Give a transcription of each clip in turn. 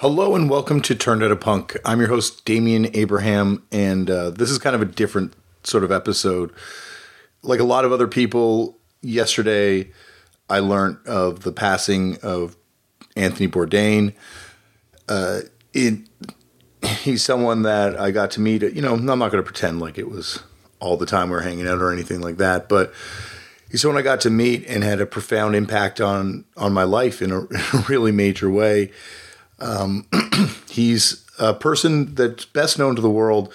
Hello and welcome to Turned Out a Punk. I'm your host, Damian Abraham, and uh, this is kind of a different sort of episode. Like a lot of other people, yesterday I learned of the passing of Anthony Bourdain. Uh, it, he's someone that I got to meet. You know, I'm not going to pretend like it was all the time we are hanging out or anything like that, but he's someone I got to meet and had a profound impact on on my life in a, in a really major way. Um, he's a person that's best known to the world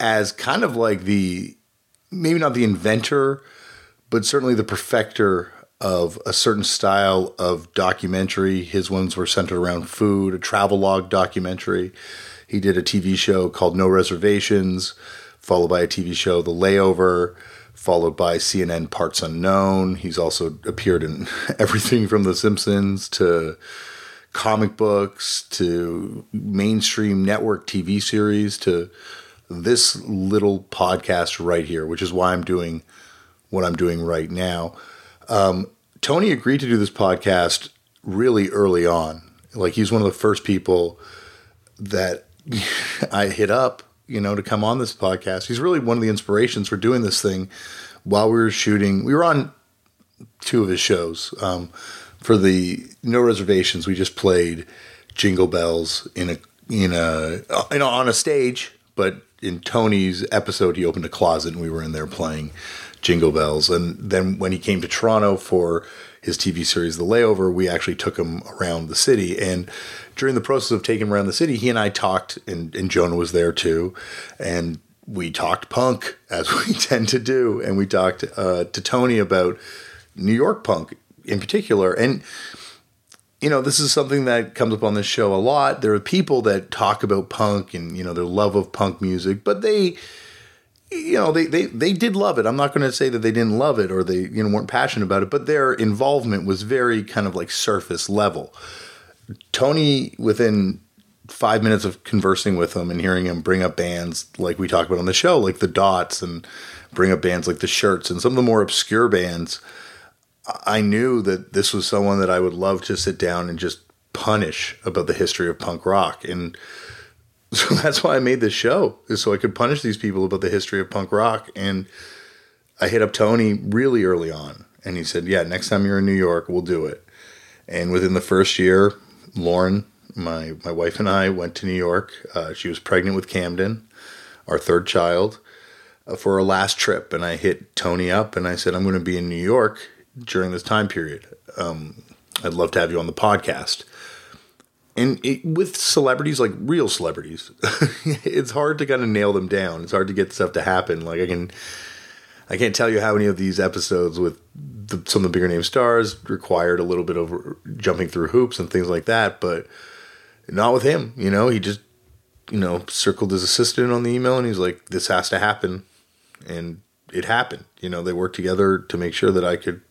as kind of like the maybe not the inventor, but certainly the perfecter of a certain style of documentary. His ones were centered around food, a travelogue documentary. He did a TV show called No Reservations, followed by a TV show, The Layover, followed by CNN Parts Unknown. He's also appeared in everything from The Simpsons to comic books to mainstream network TV series to this little podcast right here, which is why I'm doing what I'm doing right now. Um, Tony agreed to do this podcast really early on. Like he's one of the first people that I hit up, you know, to come on this podcast. He's really one of the inspirations for doing this thing while we were shooting. We were on two of his shows. Um, for the no reservations, we just played Jingle Bells in a in a know on a stage, but in Tony's episode, he opened a closet and we were in there playing Jingle Bells. And then when he came to Toronto for his TV series The Layover, we actually took him around the city. And during the process of taking him around the city, he and I talked, and, and Jonah was there too. And we talked punk, as we tend to do. And we talked uh, to Tony about New York punk in particular. And you know, this is something that comes up on this show a lot. There are people that talk about punk and you know their love of punk music, but they you know they, they they did love it i'm not going to say that they didn't love it or they you know weren't passionate about it but their involvement was very kind of like surface level tony within five minutes of conversing with him and hearing him bring up bands like we talk about on the show like the dots and bring up bands like the shirts and some of the more obscure bands I knew that this was someone that I would love to sit down and just punish about the history of punk rock. And so that's why I made this show, is so I could punish these people about the history of punk rock. And I hit up Tony really early on. And he said, Yeah, next time you're in New York, we'll do it. And within the first year, Lauren, my, my wife, and I went to New York. Uh, she was pregnant with Camden, our third child, uh, for our last trip. And I hit Tony up and I said, I'm going to be in New York during this time period. Um, I'd love to have you on the podcast. And it, with celebrities, like real celebrities, it's hard to kind of nail them down. It's hard to get stuff to happen. Like I can, I can't tell you how many of these episodes with the, some of the bigger name stars required a little bit of jumping through hoops and things like that. But not with him. You know, he just, you know, circled his assistant on the email and he's like, "This has to happen," and it happened. You know, they worked together to make sure that I could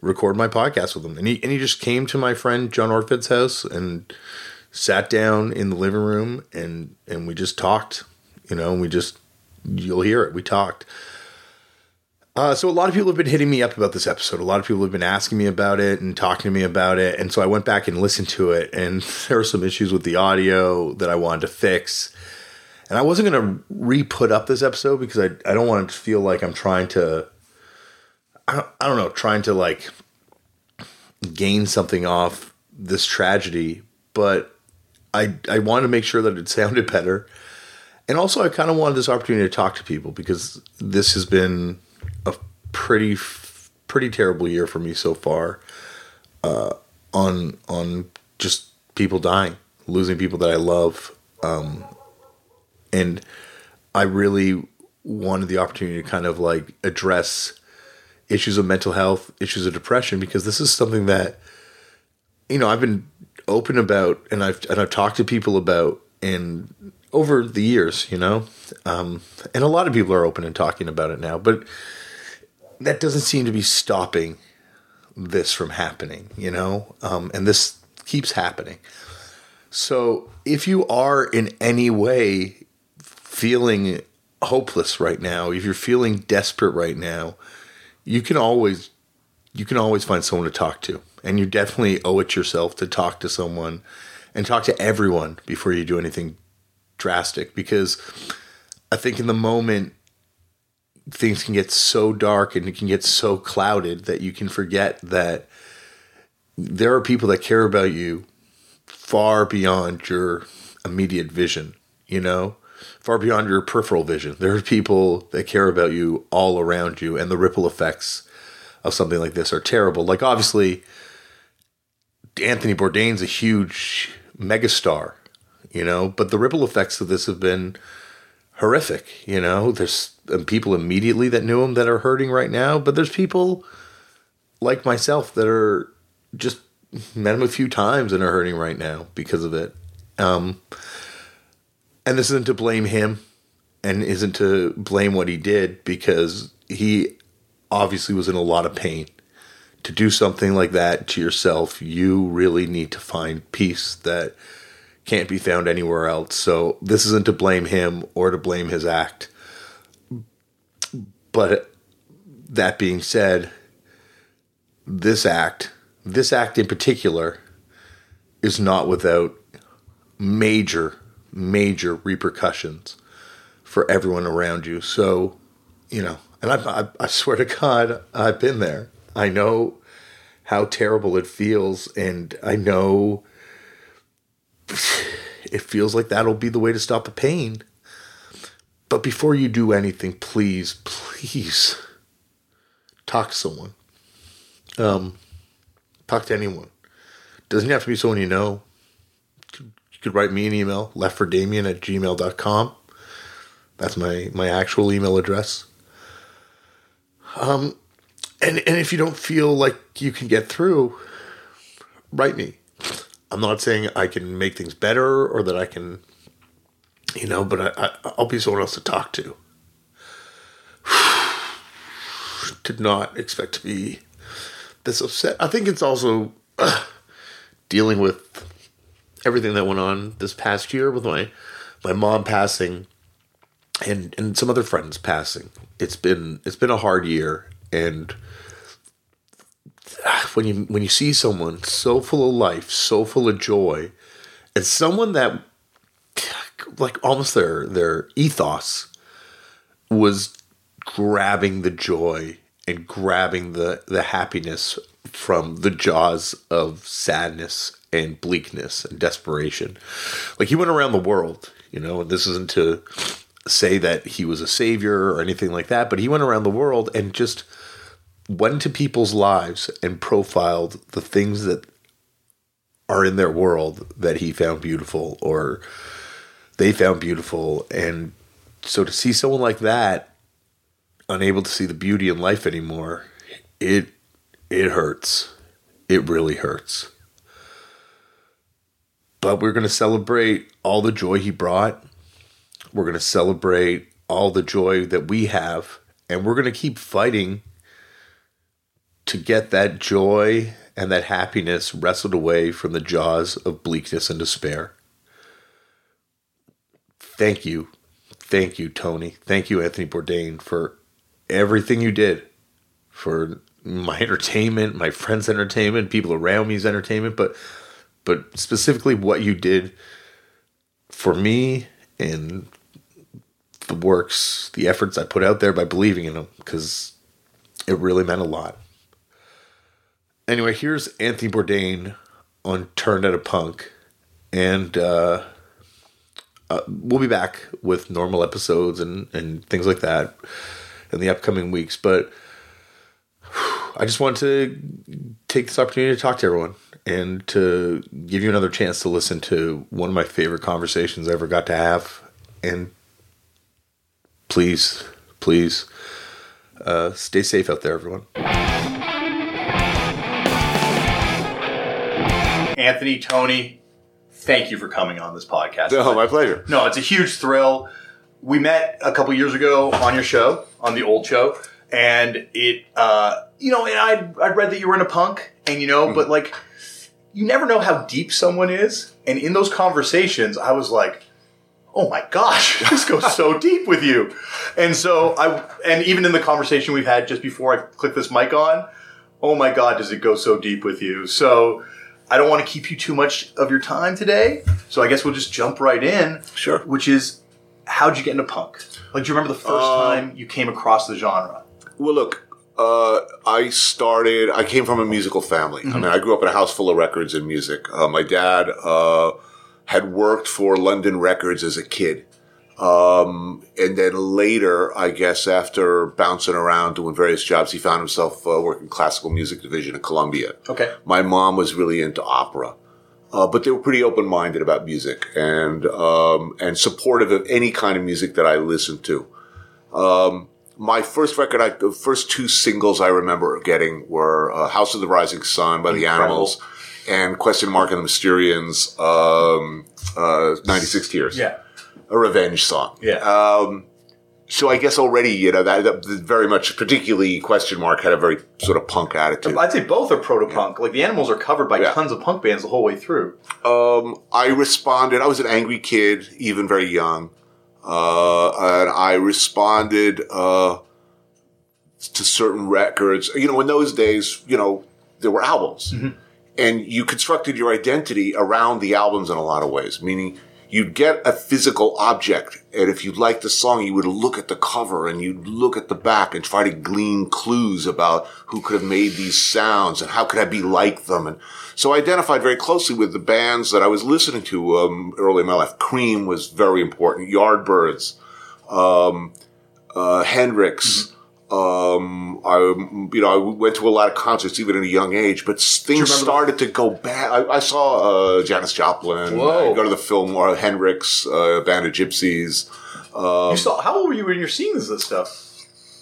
record my podcast with him. And he and he just came to my friend John Orford's house and sat down in the living room and and we just talked. You know, and we just you'll hear it. We talked. Uh, so a lot of people have been hitting me up about this episode. A lot of people have been asking me about it and talking to me about it. And so I went back and listened to it, and there were some issues with the audio that I wanted to fix. And I wasn't going to re put up this episode because I, I don't want to feel like I'm trying to, I don't, I don't know, trying to like gain something off this tragedy. But I, I wanted to make sure that it sounded better. And also, I kind of wanted this opportunity to talk to people because this has been a pretty, pretty terrible year for me so far. Uh, on on just people dying, losing people that I love, um, and I really wanted the opportunity to kind of like address issues of mental health, issues of depression, because this is something that you know I've been open about, and I've and I've talked to people about, and over the years, you know, um, and a lot of people are open and talking about it now, but that doesn't seem to be stopping this from happening, you know, um, and this keeps happening. So if you are in any way feeling hopeless right now, if you're feeling desperate right now, you can always you can always find someone to talk to. And you definitely owe it yourself to talk to someone and talk to everyone before you do anything drastic because I think in the moment things can get so dark and it can get so clouded that you can forget that there are people that care about you far beyond your immediate vision, you know, far beyond your peripheral vision. There are people that care about you all around you, and the ripple effects of something like this are terrible. Like, obviously, Anthony Bourdain's a huge megastar, you know, but the ripple effects of this have been horrific, you know. There's people immediately that knew him that are hurting right now, but there's people like myself that are just met him a few times and are hurting right now because of it. Um, and this isn't to blame him and isn't to blame what he did because he obviously was in a lot of pain. To do something like that to yourself, you really need to find peace that can't be found anywhere else. So this isn't to blame him or to blame his act. But that being said, this act, this act in particular, is not without major, major repercussions for everyone around you. So, you know, and I, I, swear to God, I've been there. I know how terrible it feels, and I know it feels like that'll be the way to stop the pain. But before you do anything, please, please talk to someone. Um, talk to anyone. Doesn't have to be someone you know. You could write me an email, leftfordamien at gmail.com. That's my, my actual email address. Um, and, and if you don't feel like you can get through, write me. I'm not saying I can make things better or that I can, you know, but I, I, will be someone else to talk to. Did not expect to be this upset. I think it's also uh, dealing with everything that went on this past year with my my mom passing and and some other friends passing. It's been it's been a hard year and when you when you see someone so full of life, so full of joy, and someone that like almost their their ethos was grabbing the joy and grabbing the the happiness from the jaws of sadness and bleakness and desperation. Like he went around the world, you know, and this isn't to say that he was a savior or anything like that, but he went around the world and just went into people's lives and profiled the things that are in their world that he found beautiful or they found beautiful. And so to see someone like that unable to see the beauty in life anymore it it hurts. It really hurts but we're going to celebrate all the joy he brought we're going to celebrate all the joy that we have and we're going to keep fighting to get that joy and that happiness wrestled away from the jaws of bleakness and despair. Thank you. Thank you, Tony. Thank you, Anthony Bourdain, for everything you did for my entertainment, my friends' entertainment, people around me's entertainment, but but specifically what you did for me and the works, the efforts I put out there by believing in them, because it really meant a lot. Anyway, here's Anthony Bourdain on Turned Out a Punk. And uh, uh, we'll be back with normal episodes and, and things like that in the upcoming weeks. But I just want to take this opportunity to talk to everyone and to give you another chance to listen to one of my favorite conversations I ever got to have. And please, please, uh, stay safe out there, everyone. Anthony, Tony, thank you for coming on this podcast. Oh, my pleasure. No, it's a huge thrill. We met a couple years ago on your show, on the old show, and it, uh, you know, and I'd, I'd read that you were in a punk, and you know, mm-hmm. but like, you never know how deep someone is. And in those conversations, I was like, oh my gosh, this goes so deep with you. And so I, and even in the conversation we've had just before I click this mic on, oh my God, does it go so deep with you? So, I don't want to keep you too much of your time today, so I guess we'll just jump right in. Sure. Which is, how'd you get into punk? Like, do you remember the first Um, time you came across the genre? Well, look, uh, I started. I came from a musical family. I mean, I grew up in a house full of records and music. Uh, my dad uh, had worked for London Records as a kid, um, and then later, I guess, after bouncing around doing various jobs, he found himself uh, working classical music division at Columbia. Okay. My mom was really into opera. Uh, but they were pretty open-minded about music and um, and supportive of any kind of music that I listened to. Um, my first record, I, the first two singles I remember getting were uh, "House of the Rising Sun" by the Incredible. Animals and "Question Mark and the Mysterians" um, uh, "96 Tears," Yeah. a revenge song. Yeah. Um, so I guess already, you know, that, that very much, particularly "Question Mark" had a very sort of punk attitude. I'd say both are proto punk. Like, the animals are covered by Yeah. tons of punk bands the whole way through. Um, I responded. I was an angry kid, even very young, uh, and I responded uh, to certain records. You know, in those days, you know, there were albums, and you constructed your identity around the albums in a lot of ways. Meaning, you'd get a physical object, and if you liked the song, you would look at the cover and you'd look at the back and try to glean clues about who could have made these sounds and how could I be like them. And so I identified very closely with the bands that I was listening to um, early in my life. Cream was very important. Yardbirds, um, uh, Hendrix. Um, I, you know, I went to a lot of concerts even at a young age, but things started to go bad. I, I saw, uh, Janis Joplin. Whoa. I go to the Fillmore, Hendrix, uh, Band of Gypsys. you saw, how old were you when you're seeing this, stuff?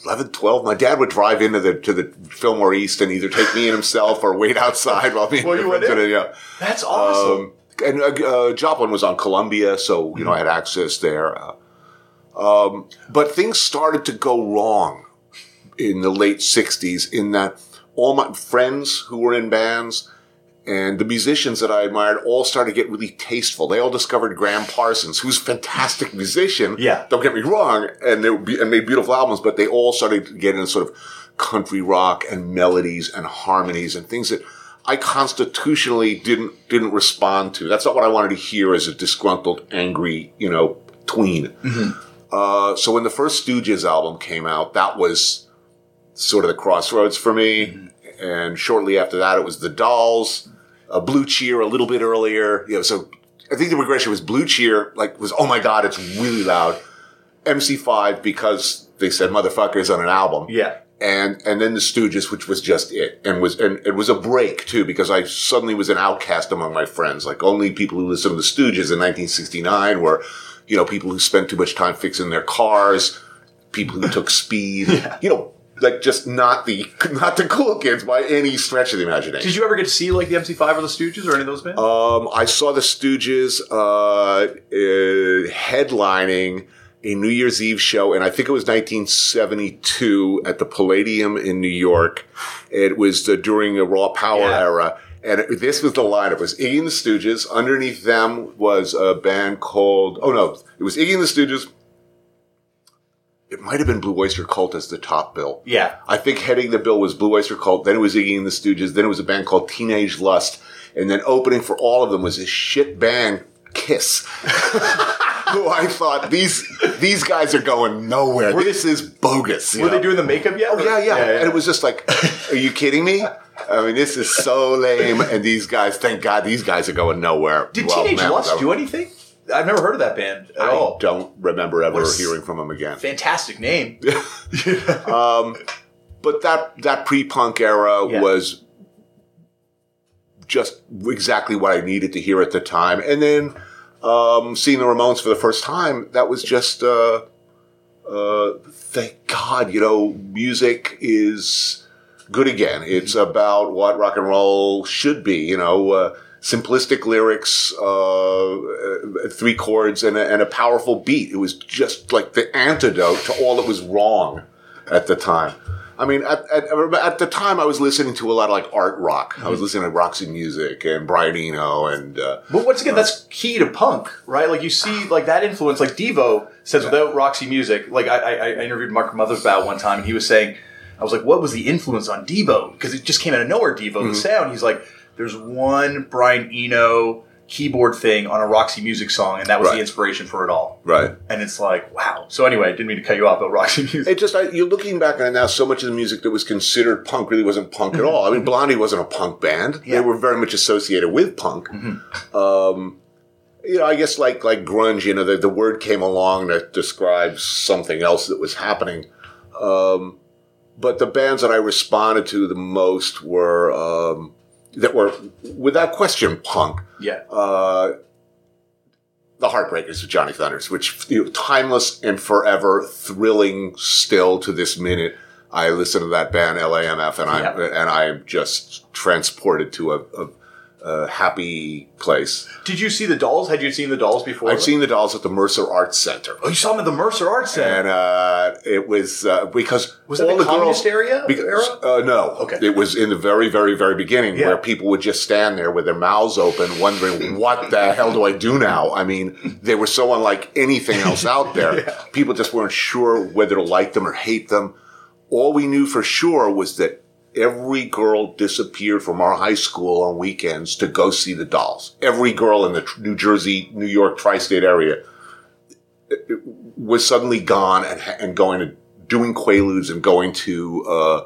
11, 12. My dad would drive into the, to the Fillmore East and either take me and himself or wait outside while me and Well, you went in? yeah. That's awesome. Um, and uh, uh, Joplin was on Columbia, so you know I had access there. Uh, um, but things started to go wrong in the late '60s. In that all my friends who were in bands and the musicians that I admired all started to get really tasteful. They all discovered Gram Parsons, who's a fantastic musician. Yeah. don't get me wrong, and they be, and made beautiful albums. But they all started to get into sort of country rock and melodies and harmonies and things that I constitutionally didn't didn't respond to. That's not what I wanted to hear as a disgruntled, angry, you know, tween. Uh, so when the first Stooges album came out, that was sort of the crossroads for me. And shortly after that, it was the Dolls, uh, Blue Cheer a little bit earlier. You know, so I think the regression was Blue Cheer, like was oh my god, it's really loud. MC5 because they said motherfuckers on an album yeah. and and then the Stooges, which was just it, and was and it was a break too because I suddenly was an outcast among my friends. Like only people who listened to the Stooges in 1969 were, you know, people who spent too much time fixing their cars, people who took speed, you know, like just not the not the cool kids by any stretch of the imagination. Did you ever get to see like the MC5 or the Stooges or any of those bands? Um, I saw the Stooges uh, uh, headlining a New Year's Eve show, and I think it was 1972 at the Palladium in New York. It was the, during the Raw Power Yeah. era. And it, this was the lineup. It was Iggy and the Stooges. Underneath them was a band called, oh no, it was Iggy and the Stooges. It might have been Blue Oyster Cult as the top bill. yeah. I think heading the bill was Blue Oyster Cult. Then it was Iggy and the Stooges. Then it was a band called Teenage Lust. And then opening for all of them was this shit band, Kiss. Who I thought these these guys are going nowhere. this is bogus. Were they doing the makeup yet? Oh, yeah, yeah, And it was just like, are you kidding me? I mean, this is so lame. And these guys, thank God, these guys are going nowhere. Did Teenage Lust do anything? I've never heard of that band at I all. don't remember ever What a s- hearing from them again. Fantastic name. but that that pre-punk era Yeah. was just exactly what I needed to hear at the time. And then um, seeing the Ramones for the first time, that was just uh, uh, thank God, you know, music is good again. It's about what rock and roll should be, you know. Uh, Simplistic lyrics, uh, uh, three chords, and a, and a powerful beat. It was just like the antidote to all that was wrong at the time. I mean, at, at, at the time, I was listening to a lot of like art rock. I was listening to Roxy Music and Brian Eno and uh, But once again, that's key to punk, right? Like you see, like that influence. Like Devo says, without Roxy Music, like I, I, I interviewed Mark Mothersbaugh one time, and he was saying, I was like, what was the influence on Devo? Because it just came out of nowhere. Devo, Mm-hmm. the sound. He's like, there's one Brian Eno keyboard thing on a Roxy Music song, and that was Right. the inspiration for it all. Right. And it's like, wow. So anyway, I didn't mean to cut you off, but Roxy Music. It just I, you're looking back on it now. So much of the music that was considered punk really wasn't punk at all. I mean, Blondie wasn't a punk band. Yeah. They were very much associated with punk. Um, you know, I guess like like grunge. You know, the, the word came along that describes something else that was happening. Um, but the bands that I responded to the most were um, that were without question punk yeah. uh, the Heartbreakers of Johnny Thunders, which you know, timeless and forever, thrilling still to this minute. I listen to that band LAMF, and I'm and I'm just transported to a, a, a happy place. Did you see the dolls? Had you seen the dolls before? I've seen the dolls at the Mercer Arts Center, Oh, you saw them at the Mercer Arts Center. and uh, it was uh, because Was that the communist area Because, era? uh, no, Okay. It was in the very, very, very beginning Yeah. where people would just stand there with their mouths open, wondering, "What the hell do I do now?" I mean, they were so unlike anything else out there. People just weren't sure whether to like them or hate them. All we knew for sure was that every girl disappeared from our high school on weekends to go see the dolls. Every girl in the New Jersey, New York tri-state area was suddenly gone and, and going to doing quaaludes and going to uh,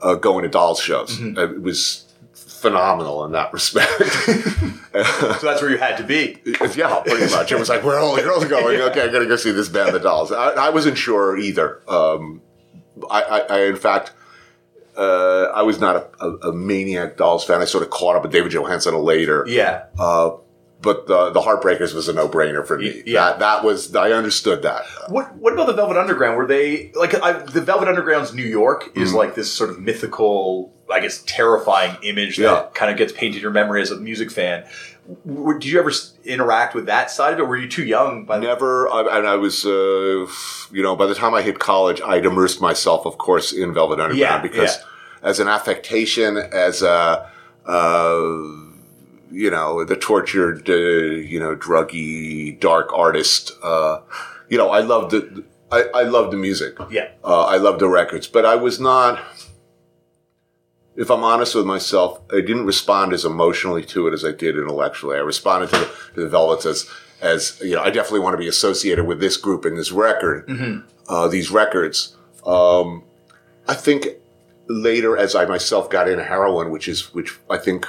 uh, going to dolls shows. Uh, It was phenomenal in that respect. so that's where you had to be. yeah, pretty much. It was like, where are all the girls going? Okay, I got to go see this band, the Dolls. I, I wasn't sure either. Um, I, I, I, in fact, uh, I was not a, a, a maniac Dolls fan. I sort of caught up with David Johansen later. Yeah. But the the Heartbreakers was a no brainer for me. Yeah. That, that was I understood that. What What about the Velvet Underground? Were they like I, the Velvet Underground's New York is Mm-hmm. like this sort of mythical, I guess, terrifying image that Yeah. kind of gets painted in your memory as a music fan. Did you ever interact with that side of it? Were you too young? By Never, I, and I was, uh, you know, by the time I hit college, I'd immersed myself, of course, in Velvet Underground Yeah, because yeah. as an affectation, as a, uh, you know, the tortured, uh, you know, druggy, dark artist, uh, you know, I loved the, I, I loved the music. yeah, Uh, I loved the records, but I was not. If I'm honest with myself, I didn't respond as emotionally to it as I did intellectually. I responded to the, to the Velvets as, as you know, I definitely want to be associated with this group and this record, uh, these records. Um, I think later, as I myself got into heroin, which is which I think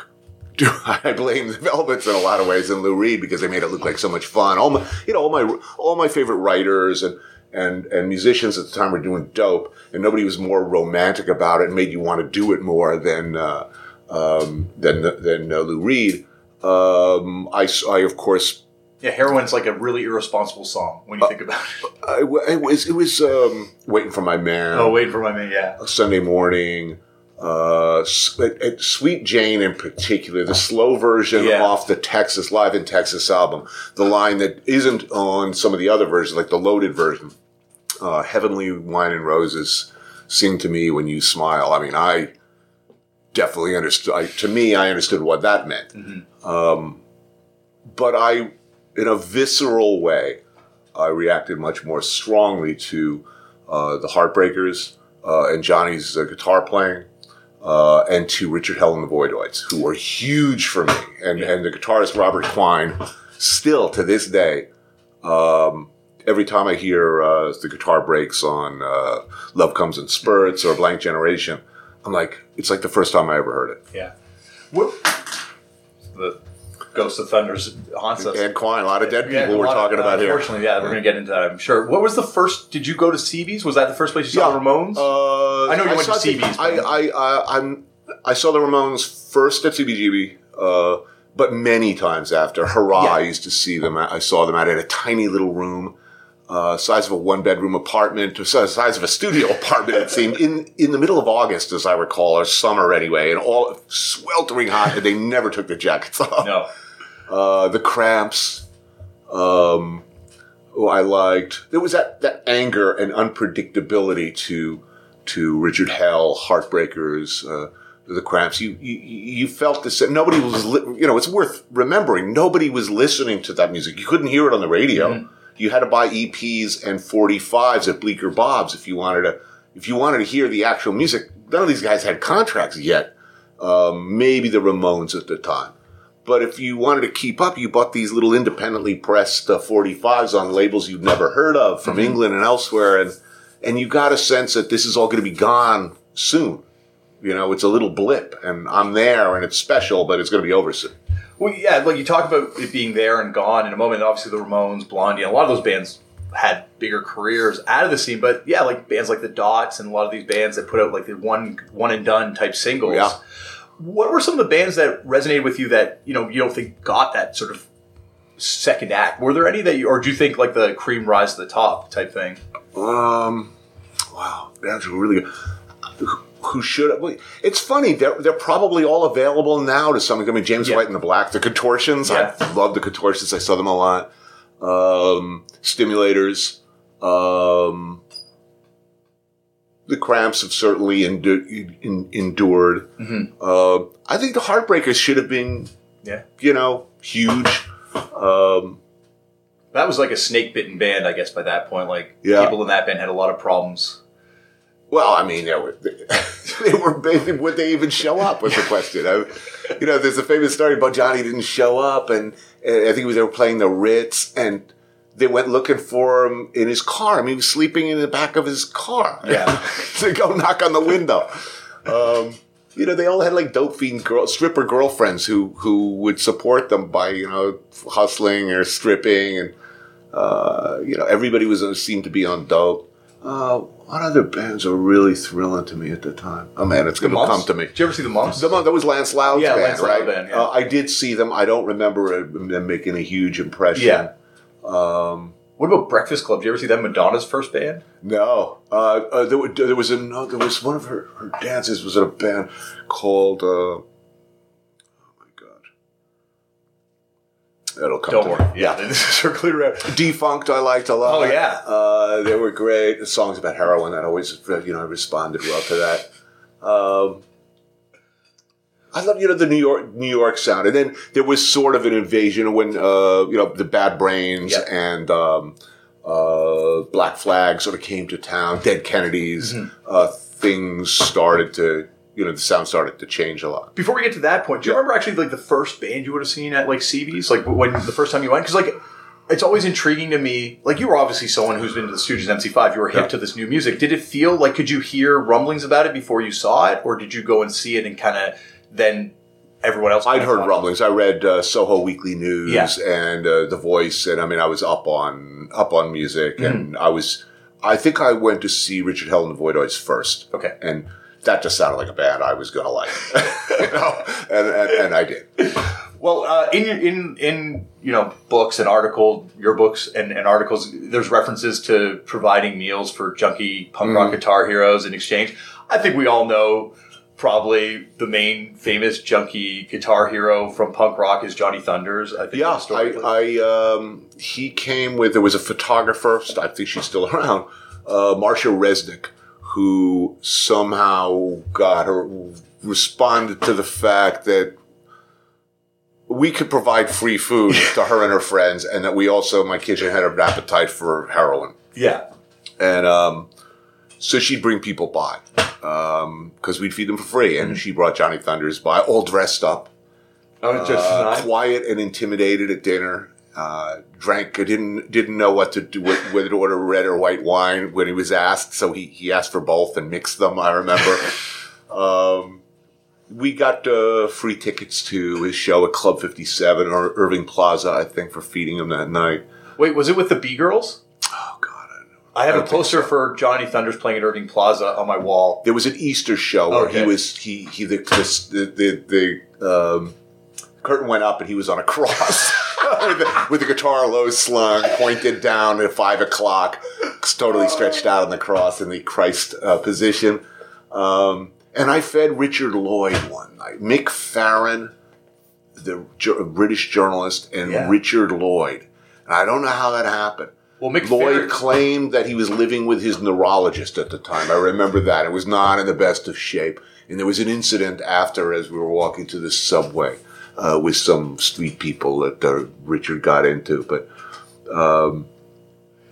I blame the Velvets in a lot of ways and Lou Reed because they made it look like so much fun. All my, you know, all my all my favorite writers and and and musicians at the time were doing dope, and nobody was more romantic about it and made you want to do it more than uh, um, than than uh, Lou Reed. Um, I, I, of course yeah. Heroin's like a really irresponsible song when you Uh, think about it. I, it was it was um, waiting for my man. Oh, wait for my man. Yeah, Sunday morning. Uh, Sweet Jane in particular, the slow version Yeah. off the Texas Live in Texas album, the line that isn't on some of the other versions, like the loaded version. Uh, Heavenly Wine and Roses, sing to me when you smile. I mean, I definitely understood. I, to me, I understood what that meant. Um, but I, in a visceral way, I reacted much more strongly to uh, the Heartbreakers uh, and Johnny's uh, guitar playing, uh, and to Richard Hell and the Voidoids, who were huge for me, and and the guitarist Robert Quine, still to this day. Um, every time I hear uh, the guitar breaks on uh, "Love Comes in Spurts" or "Blank Generation," I'm like, it's like the first time I ever heard it. yeah. What the Ghost of Thunders haunts us. And Quine, a lot of dead people Yeah, we're lot of- talking about here. Unfortunately, yeah, we're going to get into that. I'm sure. What was the first? Did you go to CB's? Was that the first place you saw Yeah. Ramones? Uh, I know you went to saw the- I, I, I, I'm, I saw the Ramones first at CBGB, uh, but many times after. Hurrah! Yeah. I used to see them. At, I saw them out in a tiny little room, uh, size of a one bedroom apartment, or size size of a studio apartment. It seemed in in the middle of August, as I recall, or summer anyway, and all sweltering hot. And they never took the jackets off. no. Uh, the Cramps. Um, who I liked. There was that, that anger and unpredictability to to Richard Hell, Heartbreakers, uh, the Cramps. You, you you felt this. Nobody was. Li- you know, it's worth remembering. Nobody was listening to that music. You couldn't hear it on the radio. You had to buy EPs and 45s at Bleecker Bob's if you wanted to. If you wanted to hear the actual music, none of these guys had contracts yet. um, maybe the Ramones at the time. But if you wanted to keep up, you bought these little independently pressed uh, 45s on labels you'd never heard of from England and elsewhere, and and you got a sense that this is all going to be gone soon. You know, it's a little blip, and I'm there, and it's special, but it's going to be over soon. Well, yeah, like you talk about it being there and gone in a moment. Obviously, the Ramones, Blondie, and a lot of those bands had bigger careers out of the scene. But yeah, like bands like the Dots and a lot of these bands that put out like the one one and done type singles. Yeah. What were some of the bands that resonated with you that you know you don't think got that sort of second act? Were there any that you, or do you think like the Cream rise to the top type thing? Um, wow, that's really good. Who- should? well, It's funny. They're they're probably all available now to some. I mean, James Yeah. White and the Black, the Contortions. Yeah. I love the Contortions. I saw them a lot. Um, stimulators. Um, the Cramps have certainly endu- en- endured. Mhm. Uh, I think the Heartbreakers should have been, Yeah, you know, huge. Um, that was like a snake bitten band, I guess. By that point, like Yeah. people in that band had a lot of problems. Well, I mean, they were, they were they, would they even show up? Was the question. I, you know, there's a famous story about Johnny didn't show up, and, and I think they were playing the Ritz, and they went looking for him in his car. I mean, he was sleeping in the back of his car. Yeah. to go knock on the window. Um, you know, they all had like dope fiend girl, stripper girlfriends who who would support them by you know hustling or stripping, and uh, you know everybody was seemed to be on dope. Uh, what other bands are really thrilling to me at the time? Oh man, it's going to come to me. Did you ever see the Mumps? The month that was Lance Loud's Yeah, band, Lance Loud right? band, yeah. uh, I did see them. I don't remember uh, them making a huge impression. Yeah. Um, What about Breakfast Club? Did you ever see that Madonna's first band. no, uh, uh, there, there was a no, there was one of her, her dances was in a band called. Uh, oh my god, it'll come. Don't to worry. Me. Yeah, this is circling around. Defunkt, I liked a lot. Oh, yeah. uh, they were great. The songs about heroin, that always you know I responded well to that. Um, I love you know the New York New York sound, and then there was sort of an invasion when uh, you know the Bad Brains Yeah. and um, uh, Black Flag sort of came to town. Dead Kennedys, uh, things started to you know the sound started to change a lot. Before we get to that point, do you Yeah. remember actually like the first band you would have seen at like CB's? Like when the first time you went? Because like it's always intriguing to me. Like you were obviously someone who's been to the Stooges MC5. You were hip Yeah. to this new music. Did it feel like could you hear rumblings about it before you saw it, or did you go and see it and kind of then everyone else? I'd heard rumblings. I read uh, Soho Weekly News Yeah. and uh, The Voice, and I mean, I was up on up on music, Mm-hmm. and I was. I think I went to see Richard Hell and the Voidoids first. Okay. and that just sounded like a band I was gonna like, you know, and, and and I did. Well, uh, in your, in in you know books and article, your books and, and articles, there's references to providing meals for junkie punk Mm. rock guitar heroes in exchange. I think we all know probably the main famous junkie guitar hero from punk rock is Johnny Thunders. I think Yeah. I, I um, he came with. There was a photographer. I think she's still around. Uh, Marcia Resnick, who somehow got her responded to the fact that we could provide free food to her and her friends, and that we also, my kitchen had an appetite for heroin, yeah, and um, so she'd bring people by because we'd feed them for free, and she brought Johnny Thunders by, all dressed up oh, just uh, quiet and intimidated at dinner. Uh, drank, didn't didn't know what to do, wh- whether to order red or white wine when he was asked. So he, he asked for both and mixed them. I remember. um, we got uh, free tickets to his show at Club Fifty Seven or Irving Plaza, I think, for feeding him that night. wait, was it with the B Girls? I don't know. I have I a poster for Johnny Thunders playing at Irving Plaza on my wall. There was an Easter show where Okay. he was he he the the the, the um, curtain went up and he was on a cross with, the, with the guitar low slung, pointed down at five o'clock, totally stretched out on the cross in the Christ uh, position. Um, and I fed Richard Lloyd one night. Mick Farren, the British journalist, and Yeah. Richard Lloyd. And I don't know how that happened. Well, Mick Lloyd claimed that he was living with his neurologist at the time. I remember that. It was not in the best of shape. And there was an incident after as we were walking to the subway uh, with some street people that uh, Richard got into. But, um,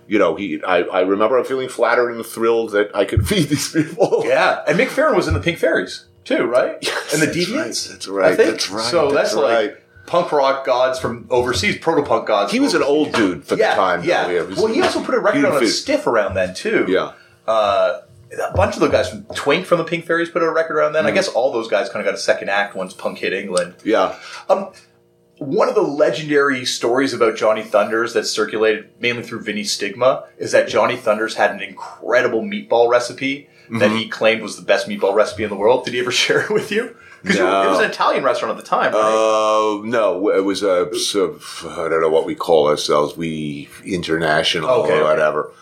you know, he. I, I remember feeling flattered and thrilled that I could feed these people. Yeah, and Mick Farren was in the Pink Fairies too, right? Yes, and the Deviants. right, that's right, that's right, So that's, that's like right. Punk rock gods from overseas, proto punk gods. He was an old dude for yeah, the time. Yeah. though. was- well, he also put a record on fit- Stiff around then too. Yeah. Uh, a bunch of the guys from Twink from the Pink Fairies put a record around then. I Mm. guess all those guys kind of got a second act once punk hit England. Yeah. Um, One of the legendary stories about Johnny Thunders that circulated mainly through Vinnie Stigma is that Johnny Thunders had an incredible meatball recipe that Mm-hmm. he claimed was the best meatball recipe in the world. Did he ever share it with you? Because No. it was an Italian restaurant at the time, right? Uh, no, it was a sort I don't know what we call ourselves. We international Okay, or whatever.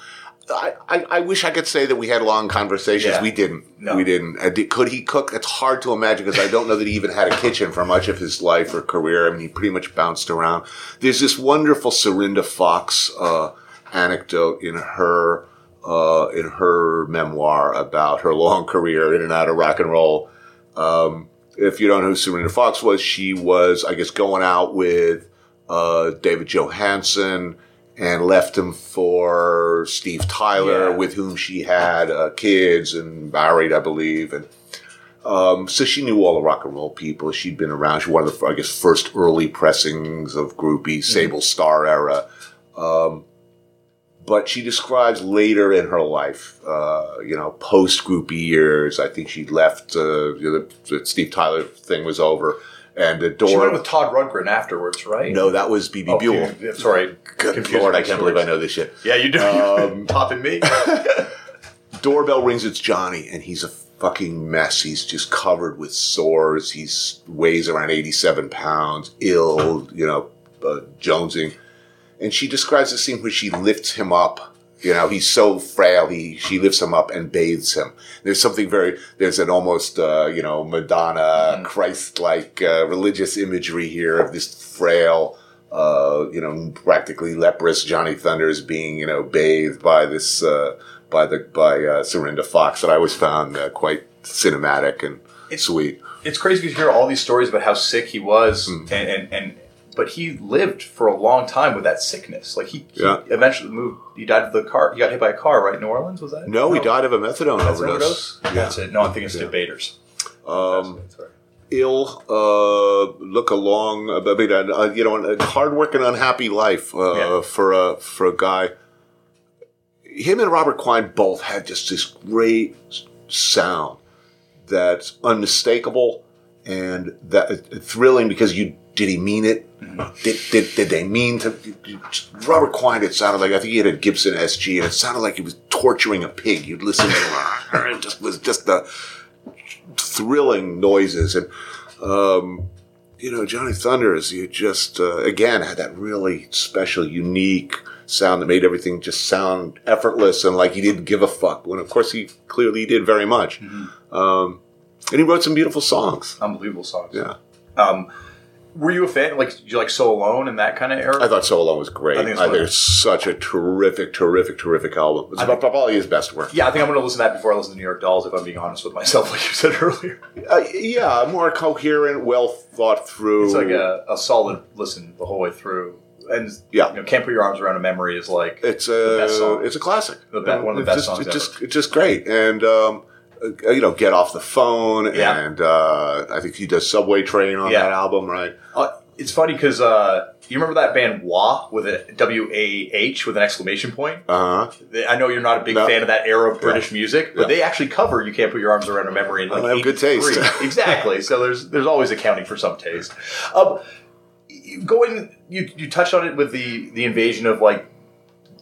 I, I, I wish I could say that we had long conversations. Yeah. We didn't. No. We didn't. Uh, did- Could he cook? It's hard to imagine because I don't know that he even had a kitchen for much of his life or career. I mean, he pretty much bounced around. There's this wonderful Cyrinda Foxe uh, anecdote in her uh, in her memoir about her long career in and out of rock and roll. Um, if you don't know who Cyrinda Foxe was, she was, I guess, going out with uh, David Johansen and left him for Steve Tyler, Yeah. with whom she had uh, kids and married, I believe. And um, so she knew all the rock and roll people. She'd been around. She was one of the, I guess, first early pressings of groupie, Sable Starr era. Um, but she describes later in her life, uh, you know, post groupie years. I think she left. Uh, you know, the, the Steve Tyler thing was over, and the door. she went with Todd Rundgren afterwards, right? no, that was Bebe Oh, Buell. yeah, Sorry. Good lord, I can't believe I know this shit. Yeah, you do. Um, Topping me. Doorbell rings. It's Johnny, and he's a fucking mess. He's just covered with sores. He's weighs around eighty-seven pounds, ill. You know, uh, jonesing. And she describes the scene where she lifts him up. You know, he's so frail. He she lifts him up and bathes him. There's something very. There's an almost uh, you know Madonna Christ-like uh, religious imagery here of this frail. Uh, you know, practically leprous Johnny Thunders being, you know, bathed by this, uh, by the, by, uh, Cyrinda Foxe that I always found uh, quite cinematic and sweet. it's crazy to hear all these stories about how sick he was, Hmm. and, and and but he lived for a long time with that sickness. Like he, he Yeah. eventually moved. He died of the car. He got hit by a car, right? in New Orleans was that? No, he died of a methadone That's an overdose. overdose. That's it. No, I'm thinking Stiv Bators. Um, ill, uh, look along, I mean, uh, you know, a hard working, unhappy life, uh, Yeah. for a, for a guy. Him and Robert Quine both had just this great sound that's unmistakable and that uh, thrilling because you, did he mean it? Did, did, did they mean to? Robert Quine, it sounded like, I think he had a Gibson SG and it sounded like he was torturing a pig. You'd listen to it just was just the, thrilling noises and um, you know johnny thunders you just uh, again had that really special unique sound that made everything just sound effortless and like he didn't give a fuck when of course he clearly did very much um, and he wrote some beautiful songs Unbelievable songs. yeah Um, were you a fan? Like, did you like So Alone and that kind of era? i thought so alone was great I i think think, it's it's such a terrific terrific terrific album it's about probably his best work yeah, I think I'm going to listen to that before I listen to New York Dolls. If I'm being honest with myself, like you said earlier, uh, yeah more coherent well thought through it's like a, a solid listen the whole way through. And Yeah. you know, can't put your arms around a memory is like It's The best a song. it's a classic. The be- one of the It's best just, songs It's ever. just it's just great, and um, you know, get off the phone, Yeah. and uh, I think he does Subway Train on Yeah. that album, right? Uh, it's funny because uh, you remember that band Wah with a W A H with an exclamation point. Uh huh. I know you're not a big No. fan of that era of British music, but Yeah. they actually cover "You Can't Put Your Arms Around a Memory" in like I have good taste. exactly. So there's there's always accounting for some taste. Um, you- going, you you touched on it with the the invasion of like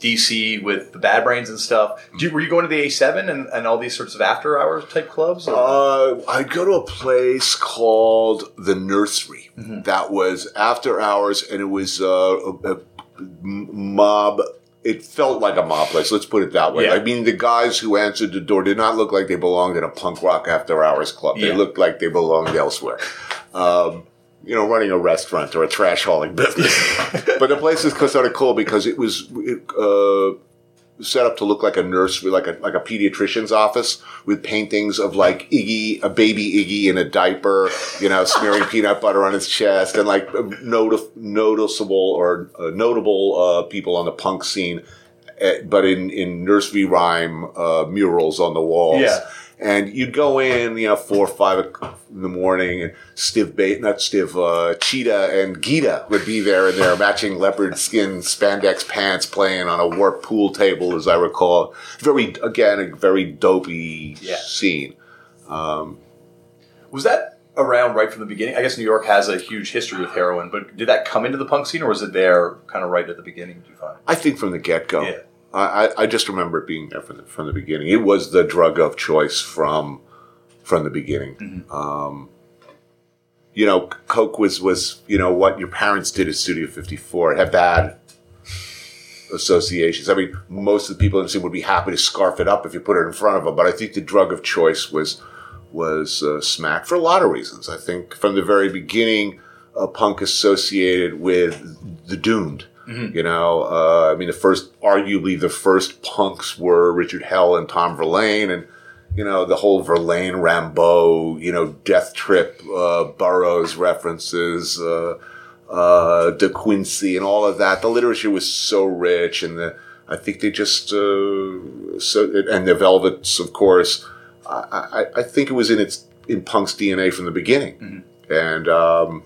DC with the Bad Brains and stuff. Do you, were you going to the A7 and, and all these sorts of after hours type clubs? Uh, I'd go to a place called the Nursery. Mm-hmm. That was after hours, and it was uh, a, a mob. It felt like a mob place. Let's put it that way. Yeah. I mean, the guys who answered the door did not look like they belonged in a punk rock after hours club. They Yeah. looked like they belonged elsewhere. Um, you know, running a restaurant or a trash hauling business. but the place is sort of cool because it was it, uh, set up to look like a nursery, like a like a pediatrician's office with paintings of like Iggy, a baby Iggy in a diaper, you know, smearing peanut butter on his chest, and like noti- noticeable or uh, notable uh, people on the punk scene uh, but in in nursery rhyme uh, murals on the walls. Yeah. And you'd go in, you know, four or five o'clock in the morning, and Stiv Bait, not Stiv, uh, Cheetah and Gita would be there in their matching leopard skin spandex pants playing on a warped pool table, as I recall. Very, again, a very dopey Yeah. scene. Was that around right from the beginning? I guess New York has a huge history with heroin, but did that come into the punk scene, or was it there kind of right at the beginning? Do you find? I think from the get go. Yeah. I, I- just remember it being there from the, from the beginning. It was the drug of choice from from the beginning. Um, you know, coke was was you know what your parents did at Studio 54. It had bad associations. I mean, most of the people in the scene would be happy to scarf it up if you put it in front of them. But I think the drug of choice was was uh, smack for a lot of reasons. I think from the very beginning, uh, punk associated with the doomed. You know, uh, I mean, the first, arguably, the first punks were Richard Hell and Tom Verlaine, and you know, the whole Verlaine Rimbaud, you know, Death Trip, uh, Burroughs references, uh, uh, De Quincey, and all of that. The literature was so rich, and the I think they just uh, so and the Velvets, of course. I, I, I think it was in its in punk's DNA from the beginning, and um,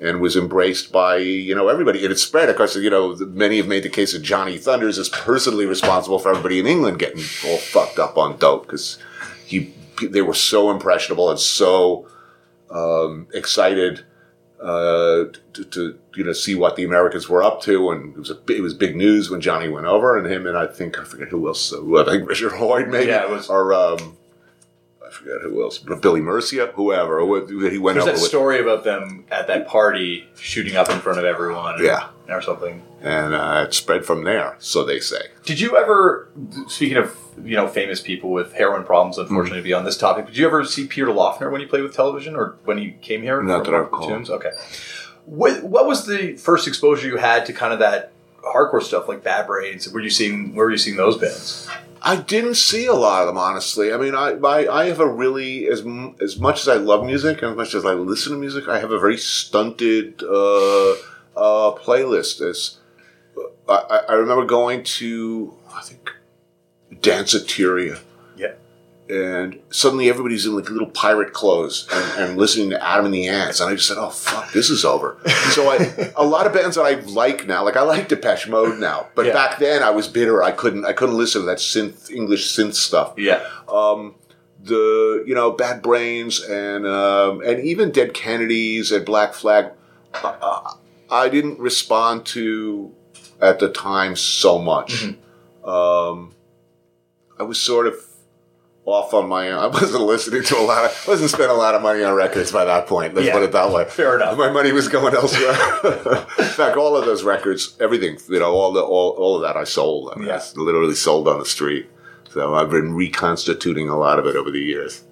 and was embraced by you know everybody. And it spread. Of course, you know many have made the case that Johnny Thunders is personally responsible for everybody in England getting all fucked up on dope because he they were so impressionable and so um, excited uh, to, to you know see what the Americans were up to, and it was a it was big news when Johnny went over, and him and I think I forget who else. Uh, I think Richard Lloyd maybe, Yeah, it was- or um, forget who else, but Billy Murcia, whoever who- he went There's that with. story about them at that party shooting up in front of everyone, Yeah. or something. and uh, it spread from there, so they say. Did you ever, speaking of you know famous people with heroin problems, unfortunately, to be on this topic, did you ever see Peter Laughner when he played with television or when he came here? Not that I Rock the recall. Tunes? Okay. What, what was the first exposure you had to kind of that hardcore stuff like Bad Brains? You seeing where were you seeing those bands? I didn't see a lot of them, honestly. I mean, I my, I have a really as as much as I love music and as much as I listen to music, I have a very stunted uh, uh, playlist. As I, I- remember going to, I think, Danceteria. And suddenly everybody's in like little pirate clothes and, and listening to Adam and the Ants, and I just said, "Oh fuck, this is over." so I, a lot of bands that I like now, like I like Depeche Mode now, but Yeah. back then I was bitter. I couldn't, I couldn't listen to that synth English synth stuff. Yeah. The you know Bad Brains and um, and even Dead Kennedys and Black Flag, uh, I didn't respond to at the time so much. Um, I was sort of off on my own. I wasn't listening to a lot of, I wasn't spending a lot of money on records by that point. Let's Yeah. put it that way. Fair enough. My money was going elsewhere. In fact, all of those records, everything, you know, all the, all, all of that I sold. I mean, Yeah. literally sold on the street. So I've been reconstituting a lot of it over the years.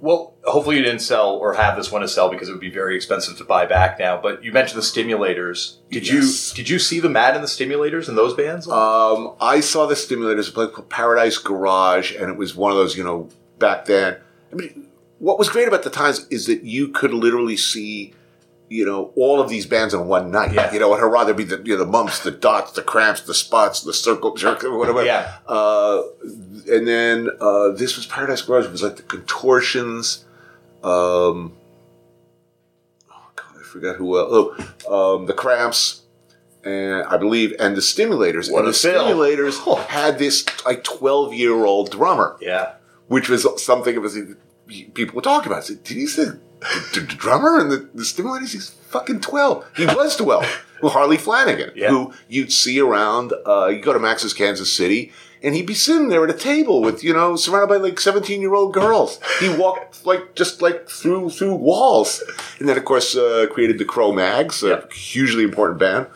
Well, hopefully you didn't sell or have this one to sell because it would be very expensive to buy back now. But you mentioned the Stimulators. Did Yes. you did you see the Mad and the Stimulators and those bands? Um, I saw the Stimulators, a place called Paradise Garage, and it was one of those, you know, back then. I mean, what was great about the times is that you could literally see, you know, all of these bands in one night. Yeah. You know, would rather be the, you know, the mumps, the dots, the cramps, the spots, the circle jerk, whatever. Yeah. Uh, and then uh, this was Paradise Garage. It was like the contortions. Um, oh God, I forgot who else. Oh, um, the cramps and I believe, and the Stimulators. What and the. Stimulators had this like twelve year old drummer, yeah. which was something of a people would talk about. Did he say the, the drummer and the, the Stimulators? He's fucking twelve. He was twelve. well, Harley Flanagan, Yeah. who you'd see around. Uh, you go to Max's Kansas City. And he'd be sitting there at a table with, you know, surrounded by like seventeen-year-old girls. He walked like just like through through walls, and then of course uh, created the Cro-Mags, a Yeah. hugely important band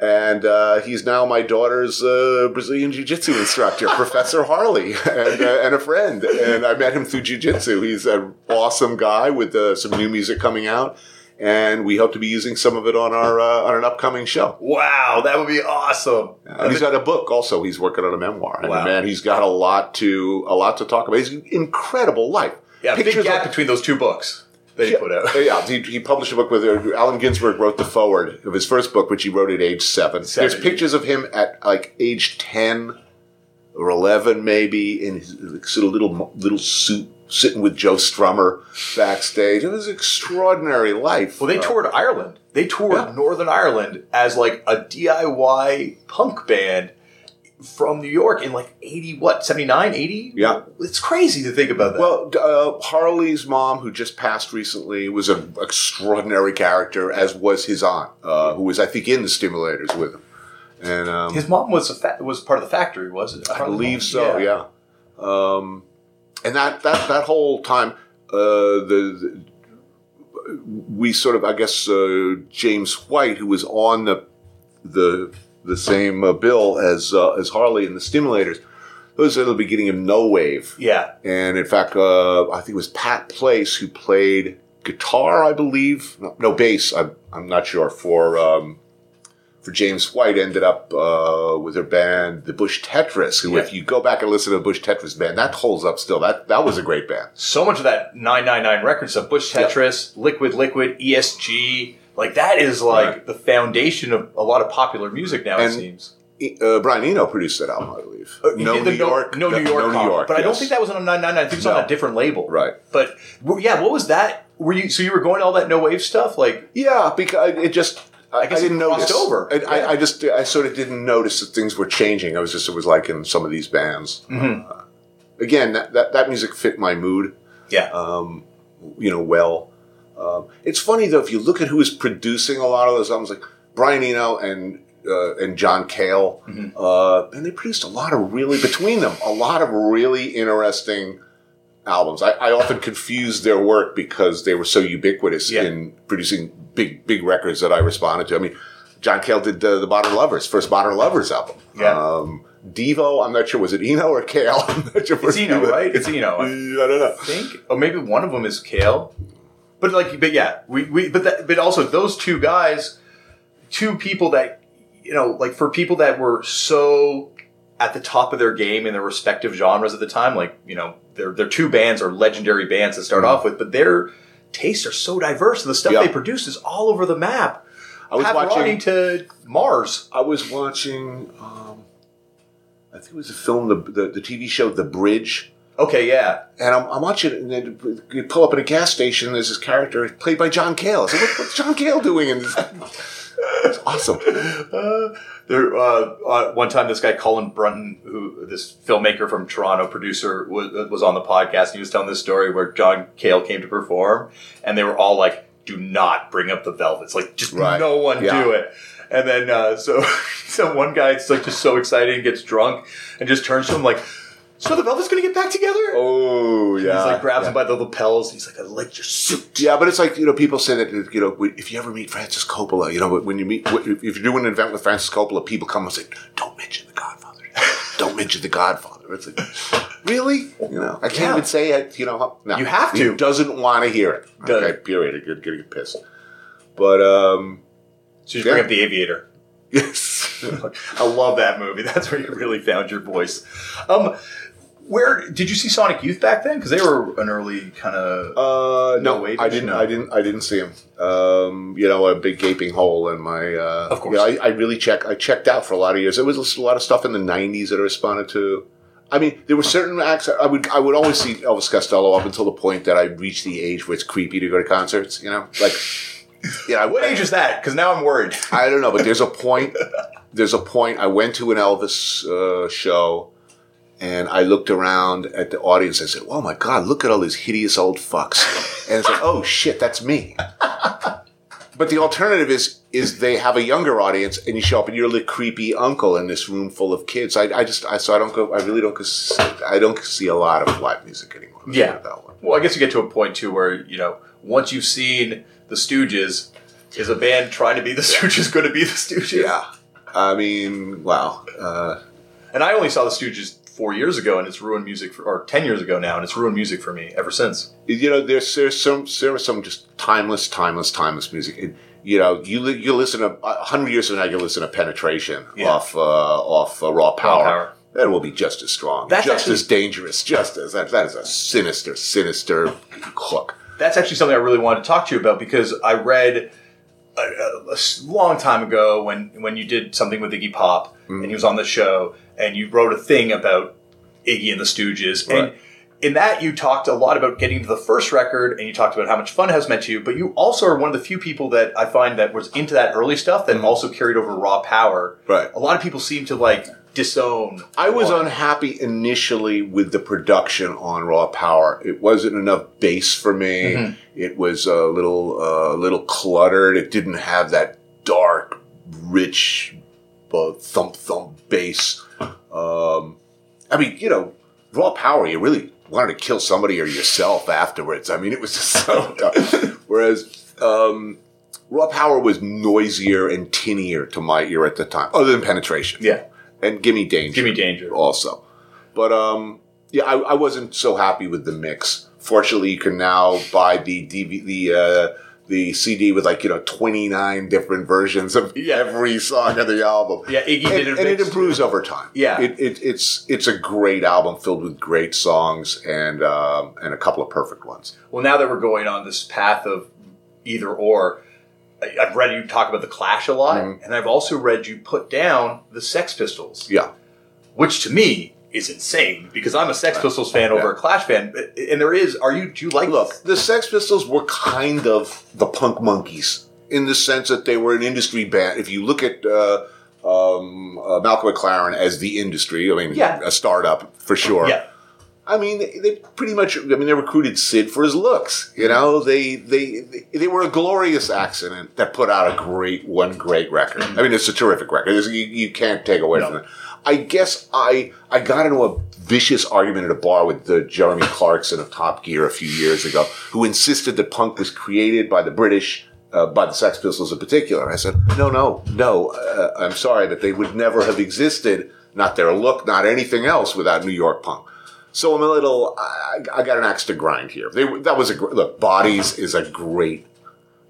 and uh, he's now my daughter's uh, Brazilian jiu-jitsu instructor, Professor Harley, and, uh, and a friend. And I met him through jiu-jitsu. He's an awesome guy with uh, some new music coming out, and we hope to be using some of it on our uh, on an upcoming show. Wow, that would be awesome. And he's got a book also. He's working on a memoir, and Wow. man, he's got a lot to a lot to talk about. He's an incredible life. yeah, big gap of- between those two books. That he put out. Yeah, he, he published a book with uh, Allen Ginsberg wrote the forward of his first book, which he wrote at age seven. Seven. There's pictures of him at like age ten or eleven, maybe, in his like, sort of little little suit, sitting with Joe Strummer backstage. It was an extraordinary life. Well, they toured Ireland. They toured Yeah. Northern Ireland as like a DIY punk band from New York in like 80, what, 79, 80? Yeah. It's crazy to think about that. Well, uh, Harley's mom, who just passed recently, was an extraordinary character, as was his aunt, uh, who was, I think, in the Stimulators with him. And um, his mom was a fa- was part of the factory, was it? I believe so. Yeah. Um, and that that that whole time, uh, the, the we sort of, I guess, uh, James White, who was on the the the same uh, bill as uh, as Harley and the Stimulators, those are the beginning of No Wave. Yeah. And in fact, uh, I think it was Pat Place who played guitar, I believe. No, no bass. I'm, I'm not sure. For um, for James White, ended up uh, with her band, the Bush Tetras. Who, Yeah. if you go back and listen to the Bush Tetras band, that holds up still. That that was a great band. So much of that 999 record stuff, Bush Tetras, Liquid Liquid, ESG, like that is like Right. the foundation of a lot of popular music now, it seems. Uh, Brian Eno produced that album, I believe. Uh, he did the no, No New York, No New York. But I don't think that was on a 999. I think it was No. on a different label. right. But yeah, what was that? Were you so you were going to all that no wave stuff? Like Yeah, because it just. I, I didn't it crossed notice. over. I, Yeah. I, I just I sort of didn't notice that things were changing. I was just it was like in some of these bands. Mhm. Uh, again, that, that that music fit my mood. yeah, Um, you know, well. Um, it's funny though if you look at who is producing a lot of those albums, like Brian Eno and uh, and John Cale, Mhm. uh, and they produced a lot of really between them a lot of really interesting albums. I, I often confuse their work because they were so ubiquitous Yeah. in producing big big records that I responded to. I mean, John Cale did uh, the Modern Lovers first Modern Lovers album. Yeah. Um, Devo, I'm not sure was it Eno or Cale. I'm not sure. it's Eno, right? It's Eno. I I don't know. think, or maybe one of them is Cale. But like, but yeah, we, we but that, but also those two guys, two people that you know, like for people that were so at the top of their game in their respective genres at the time, like you know, their their two bands are legendary bands to start off with, but their tastes are so diverse, and the stuff Yeah. they produce is all over the map. I was Pavarotti watching. to Mars. I was watching. Um, I think it was a film, the, the the TV show The Bridge, Okay, yeah, and I'm, I'm watching and then you pull up at a gas station. There's this character played by John Cale. I said, what, "What's John Cale doing?" in this? It's awesome. Uh, there, uh, uh, one time, this guy Colin Brunton, who this filmmaker from Toronto, producer, was, was on the podcast. And he was telling this story where John Cale came to perform, and they were all like, "Do not bring up the Velvets. Like, just Right. no one Yeah. do it." And then, uh, so, so one guy is like just so excited and gets drunk and just turns to him like, "So the Velvets gonna get back together?" Oh yeah. He's like grabs yeah. him by the lapels. He's like, "I like your suit." Yeah, but it's like you know, people say that you know, if you ever meet Francis Coppola, you know, when you meet, if you're doing an event with Francis Coppola, people come and say, "Don't mention the Godfather. Don't mention the Godfather." It's like, really? You know, I can't Yeah. even say it. You know, no, You have to. He doesn't want to hear it. Does- Okay, period. I get, get, get pissed. But um, So you bring up the Aviator. yes, I love that movie. That's where you really found your voice. Um, where did you see Sonic Youth back then? Because they were an early kind of. uh, No no, I didn't. know? I didn't. I didn't see him. Um, you know, a big gaping hole in my. Uh, Of course. you know, I, I really check. I checked out for a lot of years. There was a lot of stuff in the '90s that I responded to. I mean, there were certain acts I would I would always see Elvis Costello up until the point that I reached the age where it's creepy to go to concerts. You know, like, know, what age is that? Because now I'm worried. I don't know, but there's a point. There's a point. I went to an Elvis uh, show, and I looked around at the audience. I said, "Oh my God, look at all these hideous old fucks!" And it's like, "Oh shit, that's me." But the alternative is is they have a younger audience, and you show up, and you're the creepy uncle in this room full of kids. I, I just, I so I don't go. I really don't. I don't see a lot of live music anymore. Yeah. Well, I guess you get to a point too where you know once you've seen the Stooges, is a band trying to be the Stooges going to be the Stooges? Yeah. I mean, wow. Uh, And I only saw the Stooges four years ago, and it's ruined music for, or ten years ago now, and it's ruined music for me ever since. you know, there's there's some there is some just timeless, timeless, timeless music. It, you know, you you listen to a hundred years from now, you listen to Penetration Yeah. off uh, off uh, Raw Power. Power. That will be just as strong, That's just actually- as dangerous, just as that. That is a sinister, sinister hook. that's actually something I really wanted to talk to you about because I read a long time ago when when you did something with Iggy Pop and he was on the show and you wrote a thing about Iggy and the Stooges and. In that, you talked a lot about getting to the first record, and you talked about how much fun has meant to you. But you also are one of the few people that I find that was into that early stuff that also carried over raw power. Right. A lot of people seem to like disown. I was one. unhappy initially with the production on Raw Power. It wasn't enough bass for me. Mm-hmm. It was a little, uh, little cluttered. It didn't have that dark, rich, uh, thump thump bass. Um, I mean, you know, Raw Power. You really wanted to kill somebody or yourself afterwards. I mean, it was just so. Whereas. Um, Raw Power was noisier and tinnier to my ear at the time, other than penetration Yeah. and Gimme Danger. Gimme Danger. also. But um, yeah, I, I wasn't so happy with the mix. Fortunately, you can now buy the DV, the uh, the CD with like you know twenty nine different versions of Yeah. every song of the album. Yeah, Iggy and, did it and it improves over time. Yeah. it, it, it's it's a great album filled with great songs and um, and a couple of perfect ones. Well, now that we're going on this path of either or, I- I've read you talk about the Clash a lot, Mhm. and I've also read you put down the Sex Pistols, Yeah, which to me is insane because I'm a Sex Pistols fan over a Clash fan. And there is, are you? Do you like? Look, the Sex Pistols were kind of the punk monkeys in the sense that they were an industry band. If you look at uh, um, uh, Malcolm McLaren as the industry, I mean, Yeah. a startup for sure. Yeah, I mean, they, they pretty much. I mean, they recruited Sid for his looks. You know, they they they, they were a glorious accident that put out a great one great record. I mean, it's a terrific record. It's- you, you can't take away No. from it. I guess I I got into a vicious argument at a bar with the Jeremy Clarkson of Top Gear a few years ago, who insisted that punk was created by the British. Uh, by the Sex Pistols in particular. I said, no, no, no. Uh, I'm sorry, but they would never have existed, not their look, not anything else, without New York punk. So I'm a little. I, I got an axe to grind here. They, that was a look. Bodies is a great,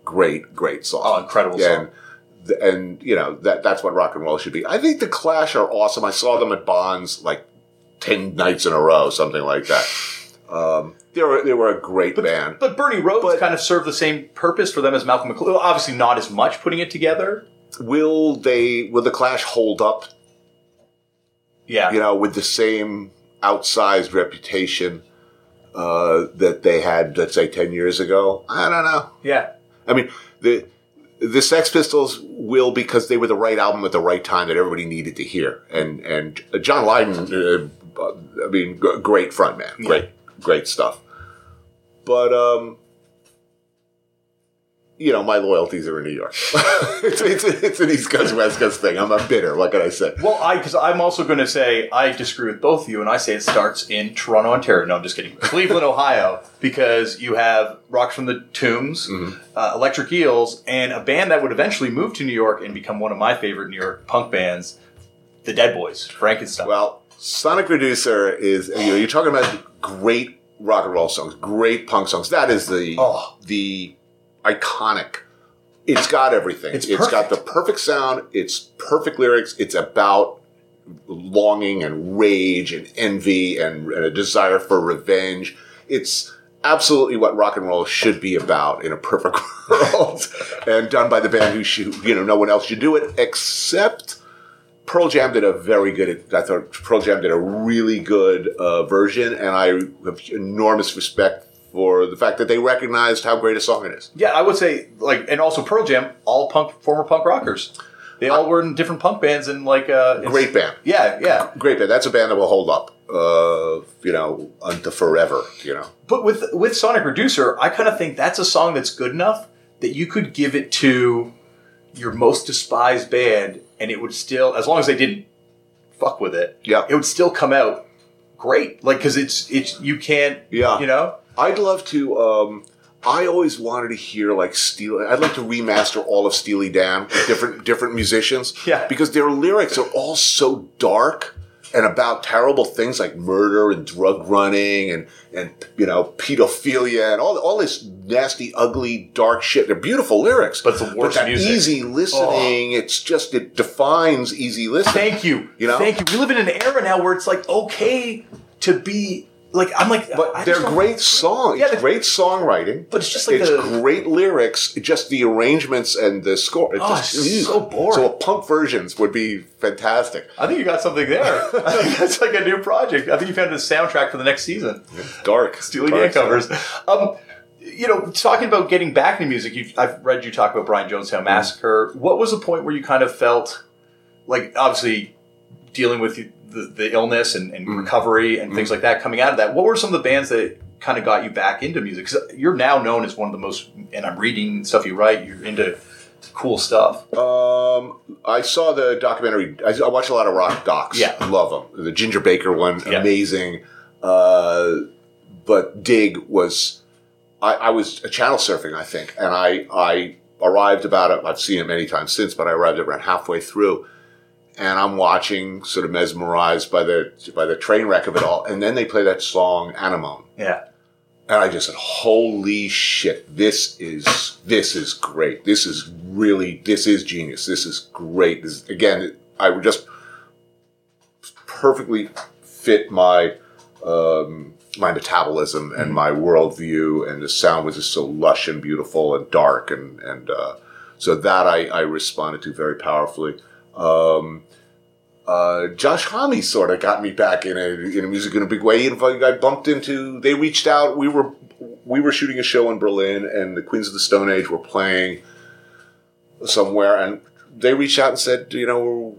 great, great song. Oh, incredible song. And, and you know that that's what rock and roll should be. I think the Clash are awesome. I saw them at Bonds like ten nights in a row, something like that. Um, they were they were a great band. but Bernie Rhodes But- kind of served the same purpose for them as Malcolm McLaren. Obviously, not as much putting it together. Will they? Will the Clash hold up? Yeah, You know, with the same outsized reputation uh, that they had, let's say, ten years ago? I don't know. yeah. I mean, the the Sex Pistols will because they were the right album at the right time that everybody needed to hear, and and John Lydon, uh, I mean, g- great frontman, great. Great stuff. But um, you know, my loyalties are in New York. it's, it's it's an East Coast West Coast thing. I'm a bitter. What can I say? Well, I because I'm also going to say I disagree with both of you, and I say it starts in Toronto, Ontario. No, I'm just kidding. Cleveland, Ohio, because you have Rocket from the Tombs, uh, Electric Eels, and a band that would eventually move to New York and become one of my favorite New York punk bands, the Dead Boys, Frankenstein. Well, Sonic Reducer is you know you're talking about great rock and roll songs, great punk songs. That is the Oh. the iconic. It's got everything. It's it's got the perfect sound. It's perfect lyrics. It's about longing and rage and envy and, and a desire for revenge. It's absolutely what rock and roll should be about in a perfect world, and done by the band who should, you know no one else should do it except Pearl Jam did a very good. I thought Pearl Jam did a really good uh, version, and I have enormous respect for the fact that they recognized how great a song it is. yeah, I would say like, and also Pearl Jam, all punk, former punk rockers. They all were in different punk bands and like uh, Great band, Yeah, yeah. great band. That's a band that will hold up, uh, you know, unto forever. You know, But with with Sonic Reducer, I kind of think that's a song that's good enough that you could give it to your most despised band, and it would still, as long as they didn't fuck with it, Yeah. it would still come out great. Like because it's it's you can't, Yeah. you know, I'd love to. Um, I always wanted to hear like Steely. I'd like to remaster all of Steely Dan with different different musicians. Yeah. because their lyrics are all so dark and about terrible things like murder and drug running and and you know pedophilia and all all this nasty, ugly, dark shit. They're beautiful lyrics, But the worst that music. Oh. easy listening. It's just it defines easy listening. thank you, You know? thank you. We live in an era now where it's like okay to be like I'm like, But I they're just don't- great songs. Yeah, great songwriting. But it's just like it's the- great lyrics. Just the arrangements and the score. It's Oh, just, it's so boring. So punk versions would be fantastic. I think you got something there. That's like a new project. I think you found a soundtrack for the next season. Dark. Steely Dark Dan covers. Um, you know, talking about getting back into music, you've, I've read you talk about Brian Jonestown Massacre. What was the point where you kind of felt like, obviously, dealing with the, the illness and, and recovery and things like that coming out of that? What were some of the bands that kind of got you back into music? Because you're now known as one of the most, and I'm reading stuff you write, you're into cool stuff. Um, I saw the documentary. I, I watch a lot of rock docs. Yeah. I love them. The Ginger Baker one, Yeah. amazing. Uh, but Dig was. I, I was channel surfing, I think, and I I arrived about it. I've seen it many times since, but I arrived around halfway through, and I'm watching, sort of mesmerized by the by the train wreck of it all. And then they play that song Anemone. Yeah. And I just said, "Holy shit! This is this is great. This is really this is genius. This is great. This, again, I would just perfectly fit my um, my metabolism and my worldview, and the sound was just so lush and beautiful and dark, and and uh, so that I, I responded to very powerfully. Um, uh, Josh Homme sort of got me back in a in a music in a big way. And I bumped into. They reached out. We were we were shooting a show in Berlin, and the Queens of the Stone Age were playing somewhere, and they reached out and said, you know,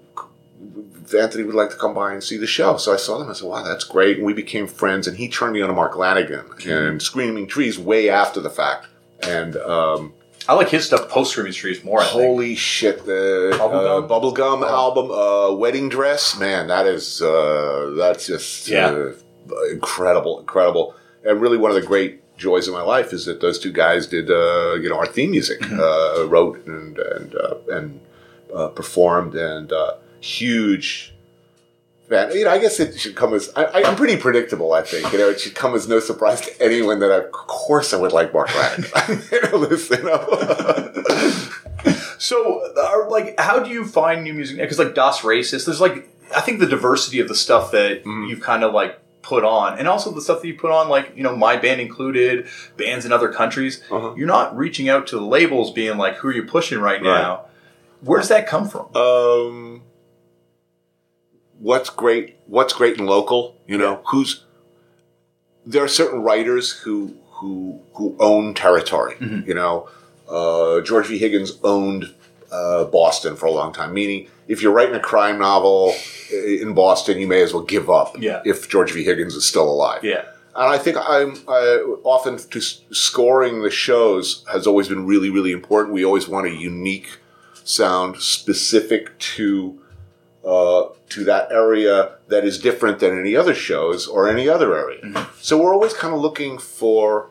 Anthony would like to come by and see the show. So I saw them. I said, wow, that's great. And we became friends. And he turned me on to Mark Lanegan and Screaming Trees way after the fact. And um, I like his stuff post Screaming Trees more, I think. Holy shit! The Bubblegum? uh, Bubblegum album, uh, Wedding Dress, man, that is uh, that's just Yeah. uh, incredible, incredible, and really one of the great joys of my life is that those two guys did uh, you know our theme music, Mm-hmm. uh, wrote and and uh, and uh, performed, and uh, huge. Man, you know, I guess it should come as I, I'm pretty predictable. I think you know it should come as no surprise to anyone that I, of course I would like Mark Lanegan. you know, listen, know. So, are, like, how do you find new music? Because, like, Das Racist, there's like, I think the diversity of the stuff that Mm-hmm. you've kind of like put on, and also the stuff that you put on, like, you know, my band included, bands in other countries. Uh-huh. You're not reaching out to the labels, being like, who are you pushing right now? Where does that come from? um, what's great what's great and local you know Yeah. who's there are certain writers who who who own territory Mm-hmm. you know uh, george v higgins owned uh, boston for a long time meaning if you're writing a crime novel in boston you may as well give up Yeah. if george v higgins is still alive yeah. and I think I'm uh, often to scoring the shows has always been really, really important. We always want a unique sound specific to uh, to that area that is different than any other shows or any other area. So we're always kind of looking for,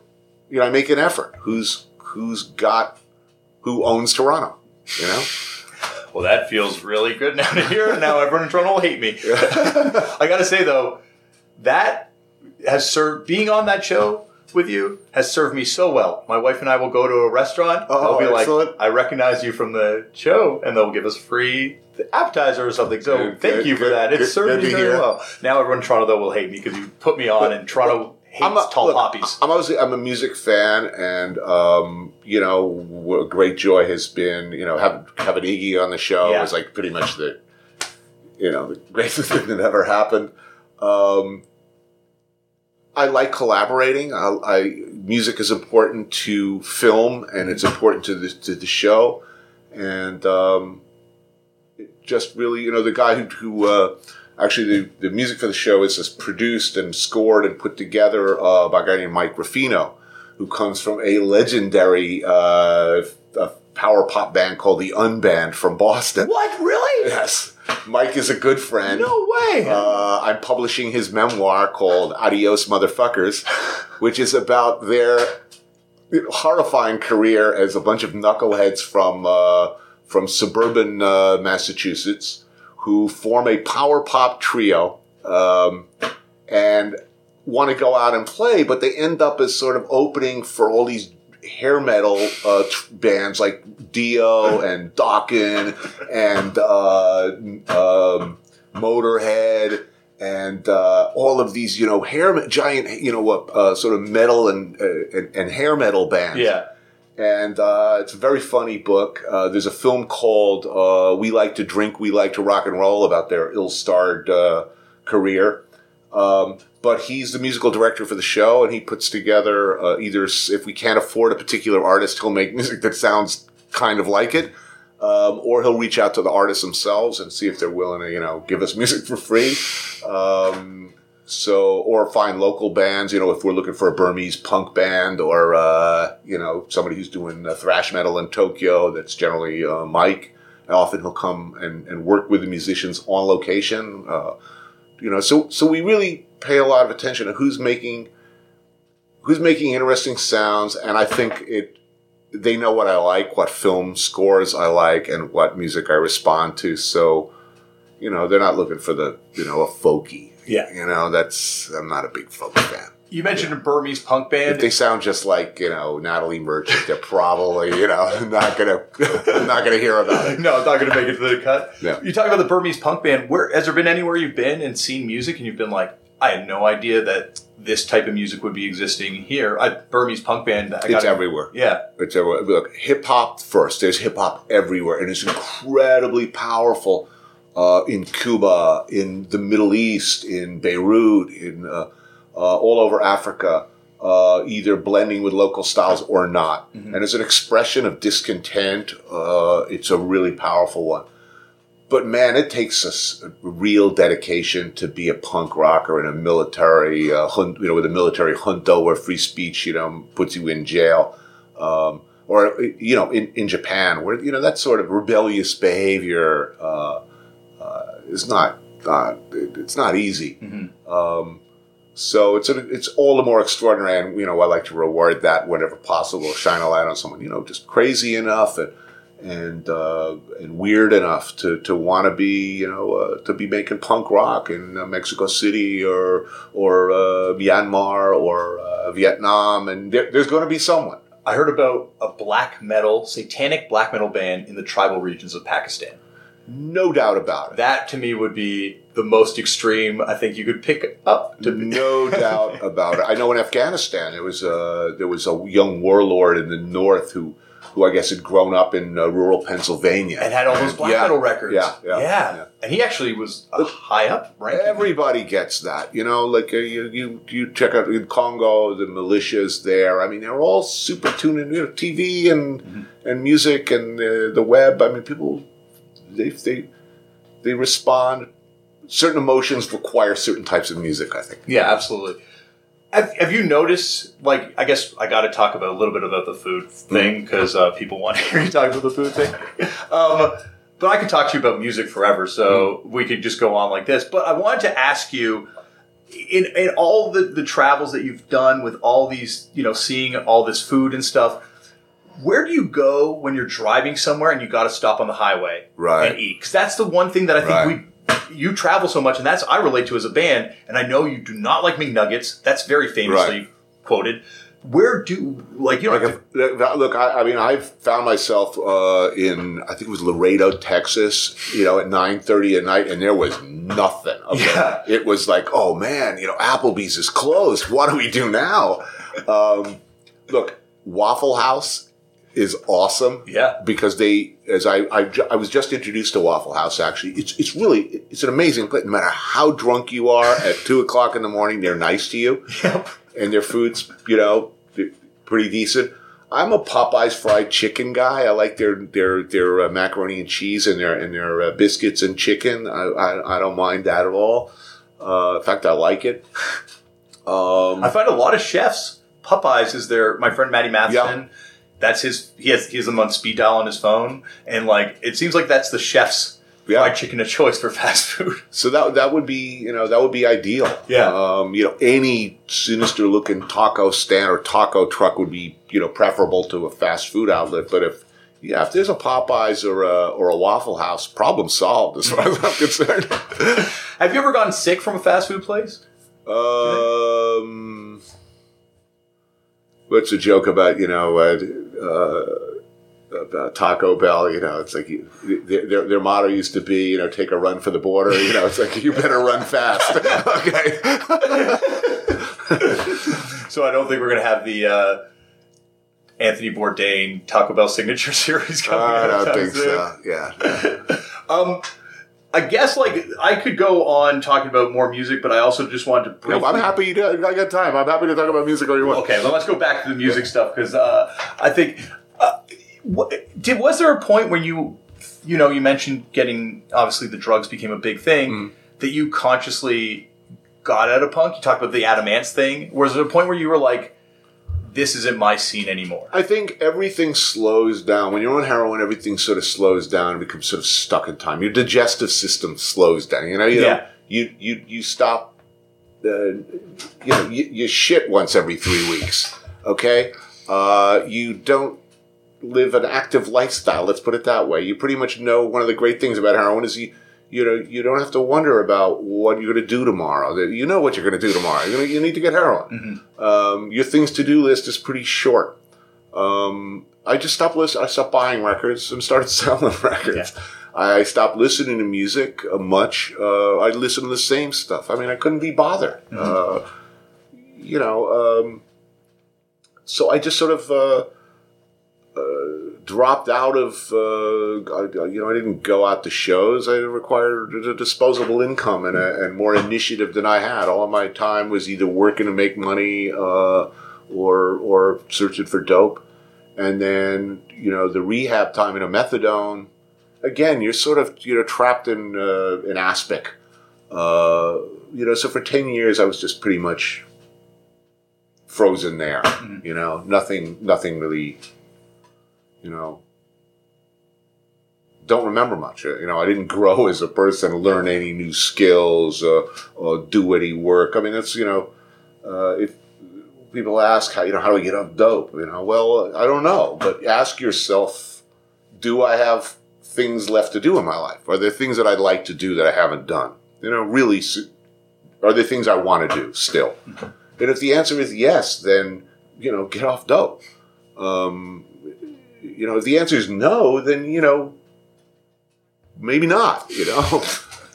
you know, I make an effort. Who's who's got who owns Toronto? You know, Well, that feels really good now to hear. Now everyone in Toronto will hate me. I got to say though, that has served being on that show with you has served me so well. My wife and I will go to a restaurant. Oh, they'll be excellent. like, "I recognize you from the show," and they'll give us free appetizer or something. So Good, thank good, you for good, that. It good- served me very well. Now everyone in Toronto though will hate me because you put me on, and Toronto hates I'm a, tall look, poppies. I'm obviously I'm a music fan, and um, you know, a great joy has been you know have having Iggy on the show Yeah. was like pretty much the you know the greatest thing that ever happened. Um, I like collaborating. I, I music is important to film, and it's important to the to the show, and um, it just really you know the guy who, who uh, actually the, the music for the show is just produced and scored and put together uh, by a guy named Mike Ruffino, who comes from a legendary uh, a power pop band called the Unband from Boston. what really? Yes, Mike is a good friend. No way. Uh, I'm publishing his memoir called Adios Motherfuckers, which is about their horrifying career as a bunch of knuckleheads from uh, from suburban uh, Massachusetts who form a power pop trio um, and want to go out and play, but they end up as sort of opening for all these hair metal uh, tr- bands like Dio and Dokken and uh, um, Motorhead and uh, all of these, you know, hair giant, you know, uh, sort of metal and, uh, and, and hair metal bands. Yeah. And uh, it's a very funny book. Uh, there's a film called uh, "We Like to Drink, We Like to Rock and Roll" about their ill-starred career. Um, but he's the musical director for the show, and he puts together either if we can't afford a particular artist, he'll make music that sounds kind of like it um, or he'll reach out to the artists themselves and see if they're willing to, you know, give us music for free. Um, so, or find local bands, you know, if we're looking for a Burmese punk band or, uh, you know, somebody who's doing uh, thrash metal in Tokyo, that's generally uh, Mike. Often he'll come and, and work with the musicians on location. Uh, you know, so, so we really pay a lot of attention to who's making, who's making interesting sounds. And I think it, they know what I like, what film scores I like, and what music I respond to. So, you know, they're not looking for the, you know, a folky. Yeah. You know, that's, I'm not a big folk fan. You mentioned a Burmese punk band. If they sound just like, you know, Natalie Merchant, they're probably, you know, not gonna, not gonna hear about it. no, it's not gonna make it to the cut. No. You talk about the Burmese punk band. Where has there been anywhere you've been and seen music and you've been like, I had no idea that this type of music would be existing here. I, Burmese punk band. I It's got everywhere. Yeah. It's everywhere. Look, hip hop first. There's hip hop everywhere, and it's incredibly powerful uh, in Cuba, in the Middle East, in Beirut, in uh, uh, all over Africa. Uh, either blending with local styles or not, and as an expression of discontent, uh, it's a really powerful one. But man, it takes a, real dedication to be a punk rocker in a military, uh, hun- you know, with a military junta where free speech, you know, puts you in jail. Um, or, you know, in, in Japan, where, you know, that sort of rebellious behavior uh, uh, is not, not, it's not easy. Um, so it's a, it's all the more extraordinary, and you know I like to reward that whenever possible, shine a light on someone you know just crazy enough and and uh, and weird enough to, to want to be you know uh, to be making punk rock in uh, Mexico City or or uh, Myanmar or uh, Vietnam, and there, there's going to be someone. I heard about a black metal, satanic black metal band in the tribal regions of Pakistan. No doubt about it. That to me would be the most extreme I think you could pick up to no doubt about it. I know in Afghanistan there was a there was a young warlord in the north who who I guess had grown up in uh, rural Pennsylvania and had all those black Yeah, metal records. Yeah, yeah, yeah. And he actually was high up, right? Everybody gets that, you know. Like uh, you, you, you check out in Congo, the militias there. I mean, they're all super tuned in, you know, TV and Mm-hmm. and music and uh, the web. I mean, people they they they respond. Certain emotions require certain types of music. I think. Yeah, absolutely. Have, have you noticed, like, I guess I got to talk about a little bit about the food thing because uh, people want to hear you talk about the food thing. Um, but I could talk to you about music forever, so we could just go on like this. But I wanted to ask you, in, in all the, the travels that you've done with all these, you know, seeing all this food and stuff, where do you go when you're driving somewhere and you got to stop on the highway Right. and eat? Because that's the one thing that I think Right. we you travel so much, and that's I relate to as a band. And I know you do not like McNuggets. That's very famously Right. quoted. Where do like you know? Like if, look, I, I mean, I've found myself uh, in I think it was Laredo, Texas. You know, at nine thirty at night, and there was nothing. Okay? Yeah. It was like, oh man, you know, Applebee's is closed. What do we do now? Um, look, Waffle House is awesome. Yeah. because they, as I, I, I was just introduced to Waffle House. Actually, it's it's really it's an amazing place. No matter how drunk you are at two o'clock in the morning, they're nice to you Yep. and their food's you know pretty decent. I'm a Popeyes fried chicken guy. I like their their their uh, macaroni and cheese and their and their uh, biscuits and chicken. I, I I don't mind that at all. Uh, in fact, I like it. Um, I find a lot of chefs. Popeyes is their my friend Matty Matheson. That's his. He has he has them on speed dial on his phone, and like it seems like that's the chef's Yeah. fried chicken of choice for fast food. so that that would be you know that would be ideal. Yeah. Um, you know, any sinister looking taco stand or taco truck would be you know preferable to a fast food outlet. But if yeah, if there's a Popeyes or a or a Waffle House, problem solved as far as I'm concerned. Have you ever gotten sick from a fast food place? Um, what's a joke about you know uh, uh, uh, Taco Bell, you know, it's like you, their, their motto used to be, you know, take a run for the border. You know, it's like you better run fast. okay. so I don't think we're going to have the uh, Anthony Bourdain Taco Bell signature series coming. I out don't think so. Yeah. Um, I guess like I could go on talking about more music, but I also just wanted to. Briefly... No, I'm happy. You I got time. I'm happy to talk about music all you want. Okay, well, let's go back to the music stuff because uh, I think. Uh, what, did was there a point when you, you know, you mentioned getting obviously the drugs became a big thing Mm. that you consciously got out of punk? You talked about the Adam Ants thing. Was there a point where you were like, "This isn't my scene anymore"? I think everything slows down. When you're on heroin, everything sort of slows down and becomes sort of stuck in time. Your digestive system slows down. You know, you Yeah. know, you you you stop. Uh, you know, you, you shit once every three weeks. Okay, uh, you don't live an active lifestyle. Let's put it that way. You pretty much know one of the great things about heroin is you. You know, you don't have to wonder about what you're going to do tomorrow. You know what you're going to do tomorrow. You're gonna, you need to get heroin. Um, your things to do list is pretty short. Um, I just stopped listening. I stopped buying records and started selling records. I stopped listening to music uh, much. Uh, I listened to the same stuff. I mean, I couldn't be bothered. Uh, you know, um, so I just sort of uh, dropped out of. Uh, I, you know, I didn't go out to shows. I required a disposable income and, a, and more initiative than I had. All of my time was either working to make money uh, or or searching for dope. And then you know the rehab time in a methadone. Again, you're sort of you know trapped in uh, in aspic. Uh, you know, so for ten years I was just pretty much frozen there. You know, nothing, nothing really. You know, don't remember much. Uh, You know, I didn't grow as a person, learn any new skills, uh, or do any work. I mean, that's you know, uh, if people ask how you know how do we get off dope, you know, well, I don't know, but ask yourself, do I have things left to do in my life? Are there things that I'd like to do that I haven't done? You know, really, are there things I want to do still? And if the answer is yes, then you know, get off dope. Um, you know, if the answer is no, then you know, maybe not. You know,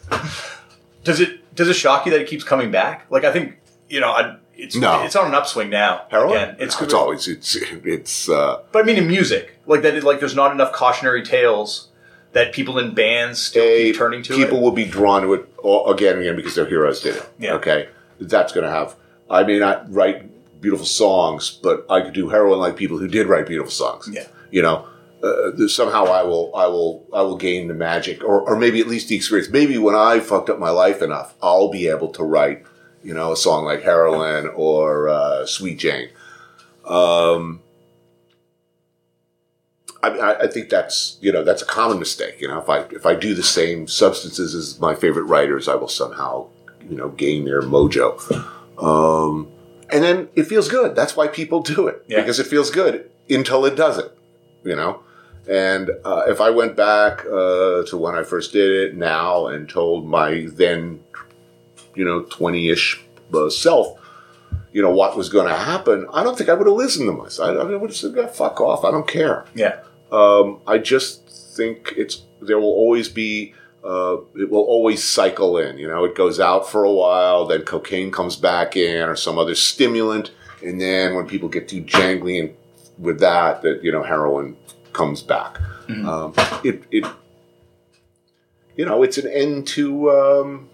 Does it does it shock you that it keeps coming back? Like I think you know I, it's No. it's on an upswing now. heroin. Again. It's it's always it's it's. Uh, But I mean, in music, like that, like there's not enough cautionary tales that people in bands still a, keep turning to people it. will be drawn to it all, again and again because their heroes did it. Yeah. Okay, that's going to have. I may not write beautiful songs, but I could do heroin like people who did write beautiful songs. Yeah. You know, uh, somehow I will, I will, I will gain the magic, or, or maybe at least the experience. Maybe when I fucked up my life enough, I'll be able to write, you know, a song like Heroin or uh, Sweet Jane. Um, I, I- think that's you know that's a common mistake. You know, if I if I do the same substances as my favorite writers, I will somehow you know gain their mojo. Um, and then it feels good. That's why people do it Yeah. because it feels good until it doesn't. You know. And uh, if I went back uh, to when I first did it now and told my then, you know, twenty-ish uh, self, you know, what was going to happen, I don't think I would have listened to myself. I, I would have said, "Yeah, "Fuck off! I don't care." yeah, Um, I just think it's there will always be uh, it will always cycle in. You know, it goes out for a while, then cocaine comes back in or some other stimulant, and then when people get too jangly and with that, that you know, heroin comes back. Um, it it you know, it's an end to. Um,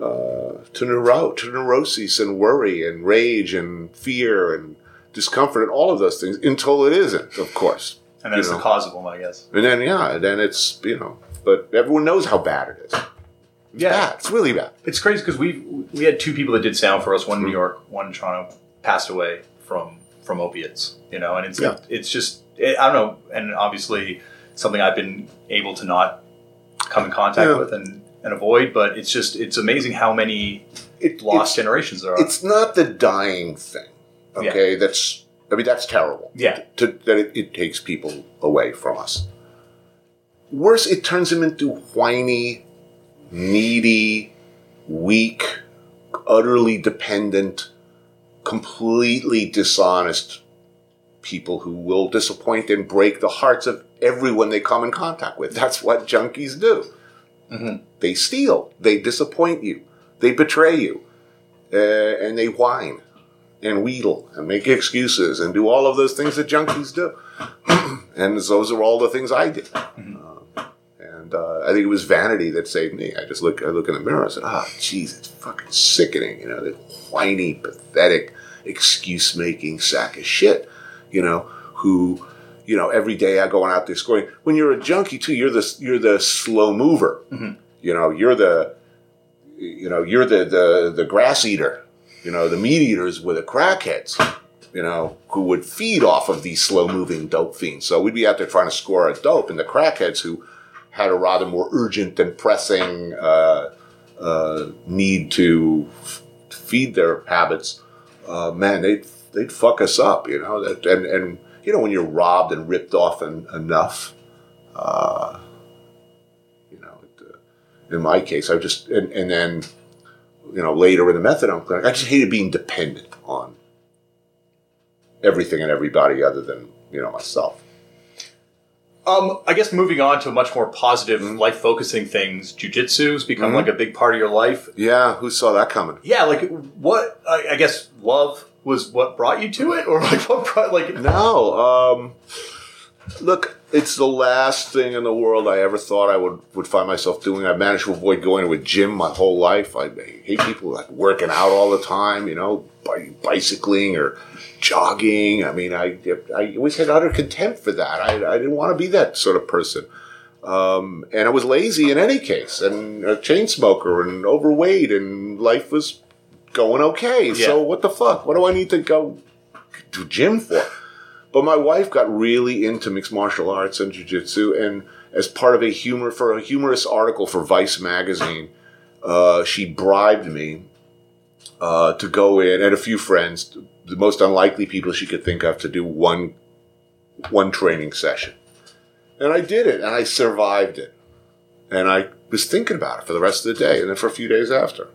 uh, to neuro to neuroses and worry and rage and fear and discomfort and all of those things until it isn't, of course. and that's You the know. cause of them, I guess. And then yeah, and then it's you know, but everyone knows how bad it is. It's Yeah, bad. It's really bad. it's crazy because we we had two people that did sound for us. One in New Mm-hmm. York, one in Toronto, passed away from from opiates. You know, and it's Yeah. it's just it, I don't know, and obviously something I've been able to not come in contact Yeah. with and and avoid. But it's just it's amazing how many It, lost generations there are. it's not the dying thing. Okay, that's I mean that's terrible. Yeah. to, that it, it takes people away from us. Worse, it turns them into whiny, needy, weak, utterly dependent, completely dishonest people who will disappoint and break the hearts of everyone they come in contact with. That's what junkies do. They steal, they disappoint you, they betray you, uh, and they whine and wheedle and make excuses and do all of those things that junkies do. and those are all the things I did. Uh, and uh, I think it was vanity that saved me. I just look, I look in the mirror and said, "Ah, jeez, it's fucking sickening." You know, the whiny, pathetic, excuse-making sack of shit. You know, who, you know, every day I going out there scoring. When you're a junkie too, you're the you're the slow mover. You know, you're the, you know, you're the the the grass eater. You know, the meat eaters were the crackheads. You know, who would feed off of these slow moving dope fiends. So we'd be out there trying to score a dope, and the crackheads who had a rather more urgent and pressing uh, uh, need to f- feed their habits, uh, man, they'd they'd fuck us up, you know. That and and you know when you're robbed and ripped off en- enough, uh, you know. It, uh, in my case, I just and, and then you know later in the methadone clinic, I just hated being dependent on everything and everybody other than you know myself. Um, I guess moving on to a much more positive, Mm-hmm. life focusing things, jujitsu's become like a big part of your life. Yeah, who saw that coming? Yeah, like what? I, I guess love was what brought you to it, or like what brought like No. Um, look, it's the last thing in the world I ever thought I would, would find myself doing. I've managed to avoid going to a gym my whole life. I hate people like working out all the time, you know, by bicycling or jogging. I mean, I, I always had utter contempt for that. I, I didn't want to be that sort of person. Um, and I was lazy in any case, and a chain smoker, and overweight, and life was going okay. Yeah. So what the fuck? What do I need to go to gym for? But my wife got really into mixed martial arts and jujitsu, and as part of a humor for a humorous article for Vice magazine, uh, she bribed me uh, to go in and a few friends, the most unlikely people she could think of, to do one one training session, and I did it, and I survived it, and I was thinking about it for the rest of the day, and then for a few days after,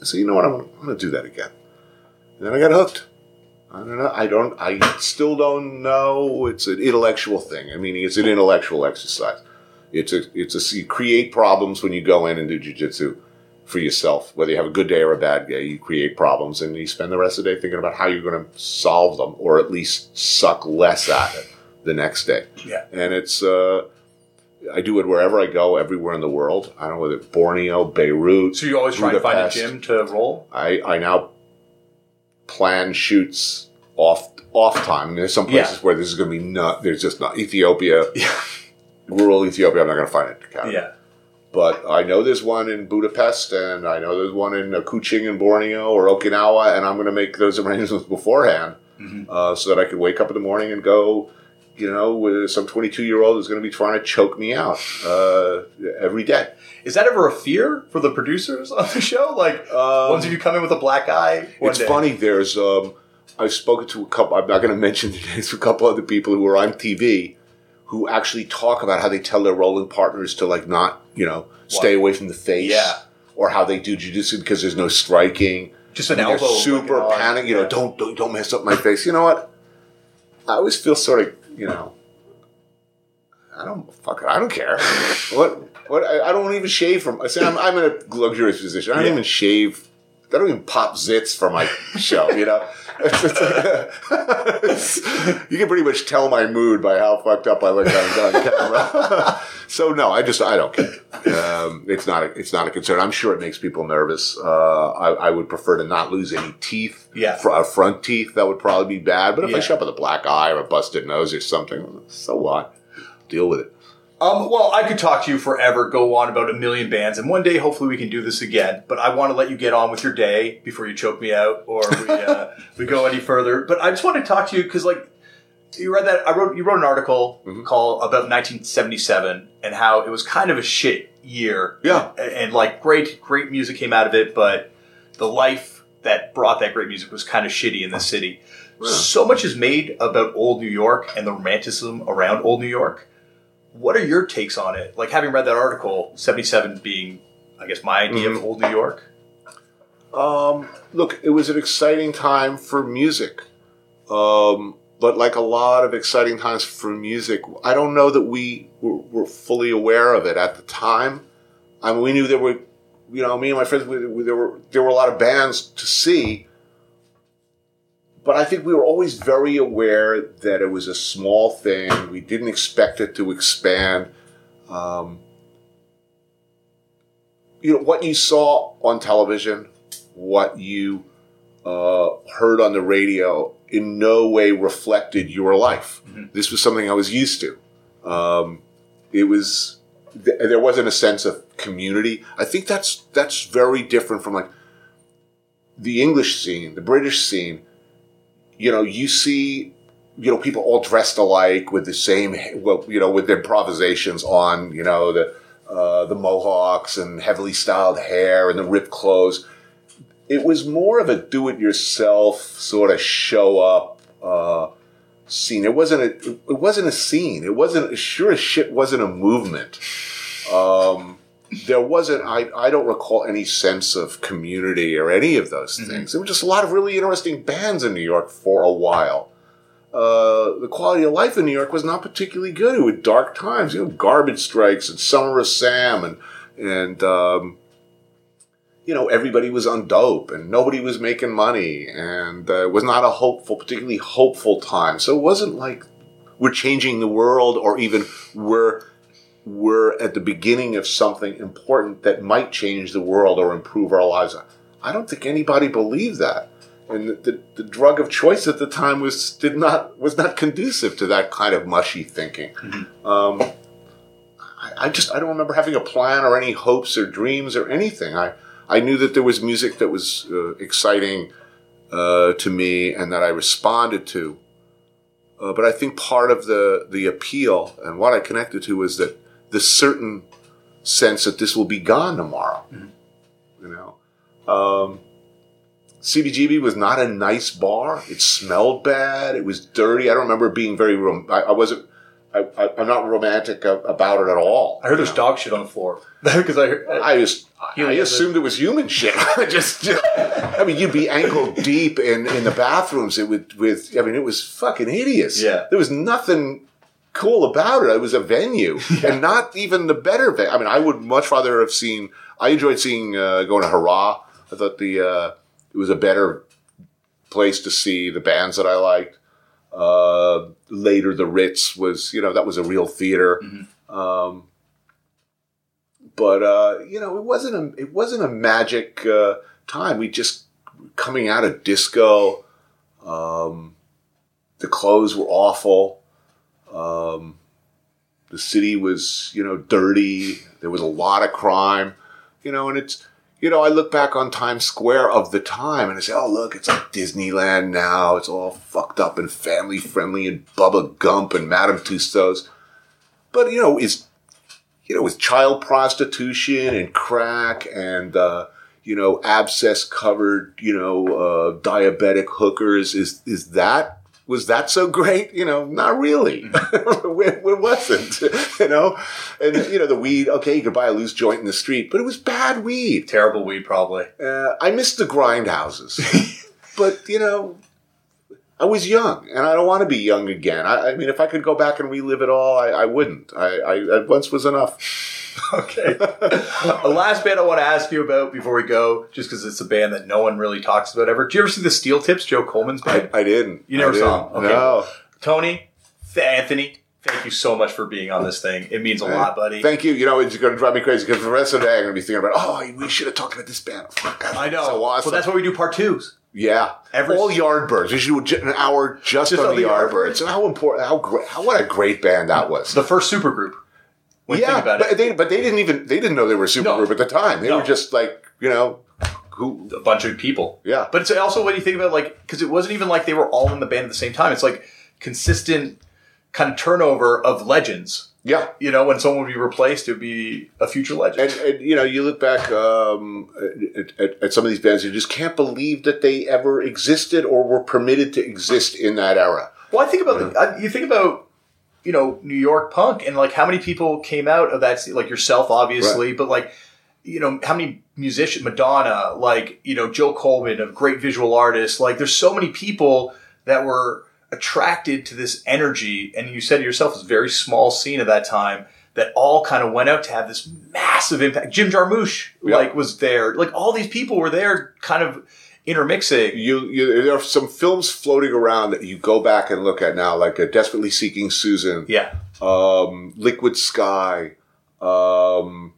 I said, you know what, I'm, I'm going to do that again, and then I got hooked. I don't know. I don't. I still don't know. It's an intellectual thing. I mean, it's an intellectual exercise. It's a. It's a. You create problems when you go in and do jujitsu for yourself. Whether you have a good day or a bad day, you create problems, and you spend the rest of the day thinking about how you're going to solve them, or at least suck less at it the next day. Yeah. And it's. Uh, I do it wherever I go, everywhere in the world. I don't know whether it's Borneo, Beirut. So you always try to find a gym to roll. I, I now plan shoots off off time. There's some places Yeah. where this is going to be not. There's just not Ethiopia, Yeah, rural Ethiopia. I'm not going to find it. yeah. But I know there's one in Budapest, and I know there's one in Kuching in Borneo or Okinawa, and I'm going to make those arrangements beforehand Mm-hmm. uh, so that I can wake up in the morning and go. You know, with some 22 year old is going to be trying to choke me out uh, every day. Is that ever a fear for the producers on the show? Like, Um, once you come in with a black eye, it's day- funny. There's um, I've spoken to a couple. I'm not going to mention the names. A couple other people who are on TV who actually talk about how they tell their rolling partners to like not you know stay away from the face. Yeah. Or how they do jujitsu because there's no striking. Just an elbow, like, super arm. panic. You know, Yeah. don't, don't don't mess up my face. You know what? I always feel sort of you know. I don't fuck it. I don't care. what what? I, I don't even shave from. I say I'm, I'm in a luxurious position. I don't Yeah. even shave. I don't even pop zits for my show. You know. You can pretty much tell my mood by how fucked up I look on, on camera. so no, I just I don't care. Um, it's not a, it's not a concern. I'm sure it makes people nervous. Uh, I, I would prefer to not lose any teeth. Yeah. fr- uh, front teeth that would probably be bad. But if I show up with a black eye or a busted nose or something, so what? Deal with it. Um, well, I could talk to you forever, go on about a million bands, and one day hopefully we can do this again. But I want to let you get on with your day before you choke me out or we, uh, we go any further. But I just want to talk to you because, like, you read that I wrote you wrote an article Mm-hmm. called about 1977 and how it was kind of a shit year. Yeah. and, and, like great great music came out of it, but the life that brought that great music was kind of shitty in the city. So much is made about old New York and the romanticism around old New York. What are your takes on it? Like having read that article, 77 being, I guess, my idea Mm-hmm. of old New York. Um, look, it was an exciting time for music. Um, but like a lot of exciting times for music, I don't know that we were, were fully aware of it at the time. I mean, we knew there were, you know, me and my friends, we, we, there were there were a lot of bands to see, but I think we were always very aware that it was a small thing. We didn't expect it to expand. Um, you know what you saw on television, what you uh, heard on the radio, in no way reflected your life. This was something I was used to. Um, it was th- there wasn't a sense of community. I think that's that's very different from like the English scene, the British scene. You know, you see, you know, people all dressed alike with the same, well, you know, with improvisations on, you know, the uh, the mohawks and heavily styled hair and the ripped clothes. It was more of a do-it-yourself sort of show up uh, scene. It wasn't a it wasn't a scene. It wasn't sure as shit wasn't a movement. Um, there wasn't. I I don't recall any sense of community or any of those things. There were just a lot of really interesting bands in New York for a while. Uh, the quality of life in New York was not particularly good. It was dark times, you know, garbage strikes and Summer of Sam and and um, you know everybody was on dope and nobody was making money and uh, it was not a hopeful, particularly hopeful time. So it wasn't like we're changing the world or even we're we're at the beginning of something important that might change the world or improve our lives. I don't think anybody believed that. And the, the, the drug of choice at the time was did not was not conducive to that kind of mushy thinking. Um, I, I just I don't remember having a plan or any hopes or dreams or anything. I I knew that there was music that was uh, exciting uh, to me and that I responded to. Uh, but I think part of the the appeal and what I connected to was that the certain sense that this will be gone tomorrow. You know, um, CBGB was not a nice bar. It smelled bad. It was dirty. I don't remember being very. Rom- I, I wasn't. I, I, I'm not romantic about it at all. I heard there's dog shit on the floor because I heard. I just I assumed it was human shit. I just, I mean, you'd be ankle deep in, in the bathrooms. It would with. I mean, it was fucking hideous. Yeah. there was nothing cool about it. It was a venue, and not even the better venue. I mean, I would much rather have seen. I enjoyed seeing uh, going to Hurrah. I thought the uh, it was a better place to see the bands that I liked. Uh, later, the Ritz was, you know, that was a real theater. Um, but uh, you know, it wasn't a it wasn't a magic uh, time. We just coming out of disco. Um, the clothes were awful. Um, the city was, you know, dirty. There was a lot of crime, you know, and it's, you know, I look back on Times Square of the time and I say, oh, look, it's like Disneyland now. It's all fucked up and family friendly and Bubba Gump and Madame Tussauds. But, you know, is, you know, with child prostitution and crack and, uh, you know, abscess covered, you know, uh, diabetic hookers, is, is that was that so great? You know, not really. it, it wasn't. You know, and you know the weed. Okay, you could buy a loose joint in the street, but it was bad weed. Terrible weed, probably. Uh, I missed the grindhouses, but you know, I was young, and I don't want to be young again. I, I mean, if I could go back and relive it all, I, I wouldn't. I, I, I once was enough. Okay. the last band I want to ask you about before we go, just because it's a band that no one really talks about ever. Do you ever see the Steel Tips, Joe Coleman's band? I, I didn't. You never I saw didn't. him? Okay. No. Tony, Th- Anthony, thank you so much for being on this thing. It means a lot, buddy. Thank you. You know, it's going to drive me crazy because the rest of the day I'm going to be thinking about, oh, we should have talked about this band. God, I know. So awesome. Well, that's why we do part twos. Yeah, Every- all Yardbirds. We should do an hour just, Just on, on the the Yardbirds. And how important? How great? How what a great band that was. The first supergroup. When you yeah, think about but it. they but they didn't even they didn't know they were a supergroup No. at the time. They No. were just like you know who. a bunch of people. Yeah. But it's also when you think about like because it wasn't even like they were all in the band at the same time. It's like consistent kind of turnover of legends. Yeah, You know, when someone would be replaced, it would be a future legend. and, and you know you look back um, at, at, at some of these bands, you just can't believe that they ever existed or were permitted to exist in that era. well, I think about the, I, you think about you know New York punk and like how many people came out of that scene, like yourself, obviously, but like you know how many musicians, Madonna, like you know Joe Coleman, a great visual artist. Like there's so many people that were attracted to this energy, and you said to yourself, it's a very small scene at that time that all kind of went out to have this massive impact. Jim Jarmusch, like, was there. Like, all these people were there kind of intermixing. You, you, there are some films floating around that you go back and look at now, like uh, Desperately Seeking Susan, Yeah. um, Liquid Sky. Um,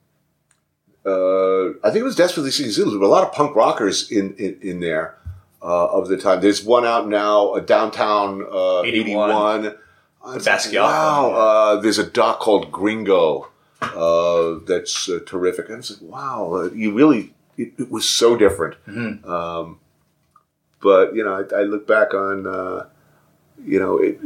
uh, I think it was Desperately Seeking Susan. There were a lot of punk rockers in in, in there uh, of the time. There's one out now, uh, Downtown uh, 81. 81. The Basquiat Wow. Uh, there's a doc called Gringo uh, that's uh, terrific. And it's like, wow, uh, you really, it, it was so different. Mm-hmm. Um, but, you know, I, I look back on, uh, you know, it,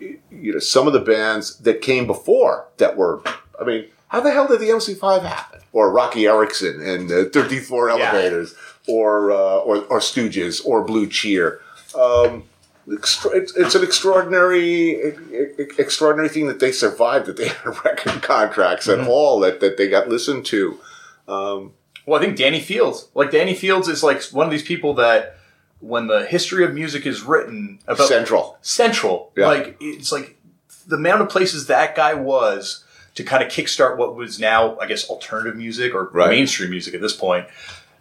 it, you know, some of the bands that came before that were, I mean, how the hell did the MC5 happen? Or Roky Erickson and uh, 34 Yeah. Elevators, or, uh, or or Stooges, or Blue Cheer. Um, it's, it's an extraordinary, extraordinary thing that they survived, that they had record contracts and all that, that they got listened to. Um, Well, I think Danny Fields, like Danny Fields, is like one of these people that when the history of music is written about Central. central, Yeah. like it's like the amount of places that guy was to kind of kickstart what was now, I guess, alternative music or Right. mainstream music at this point.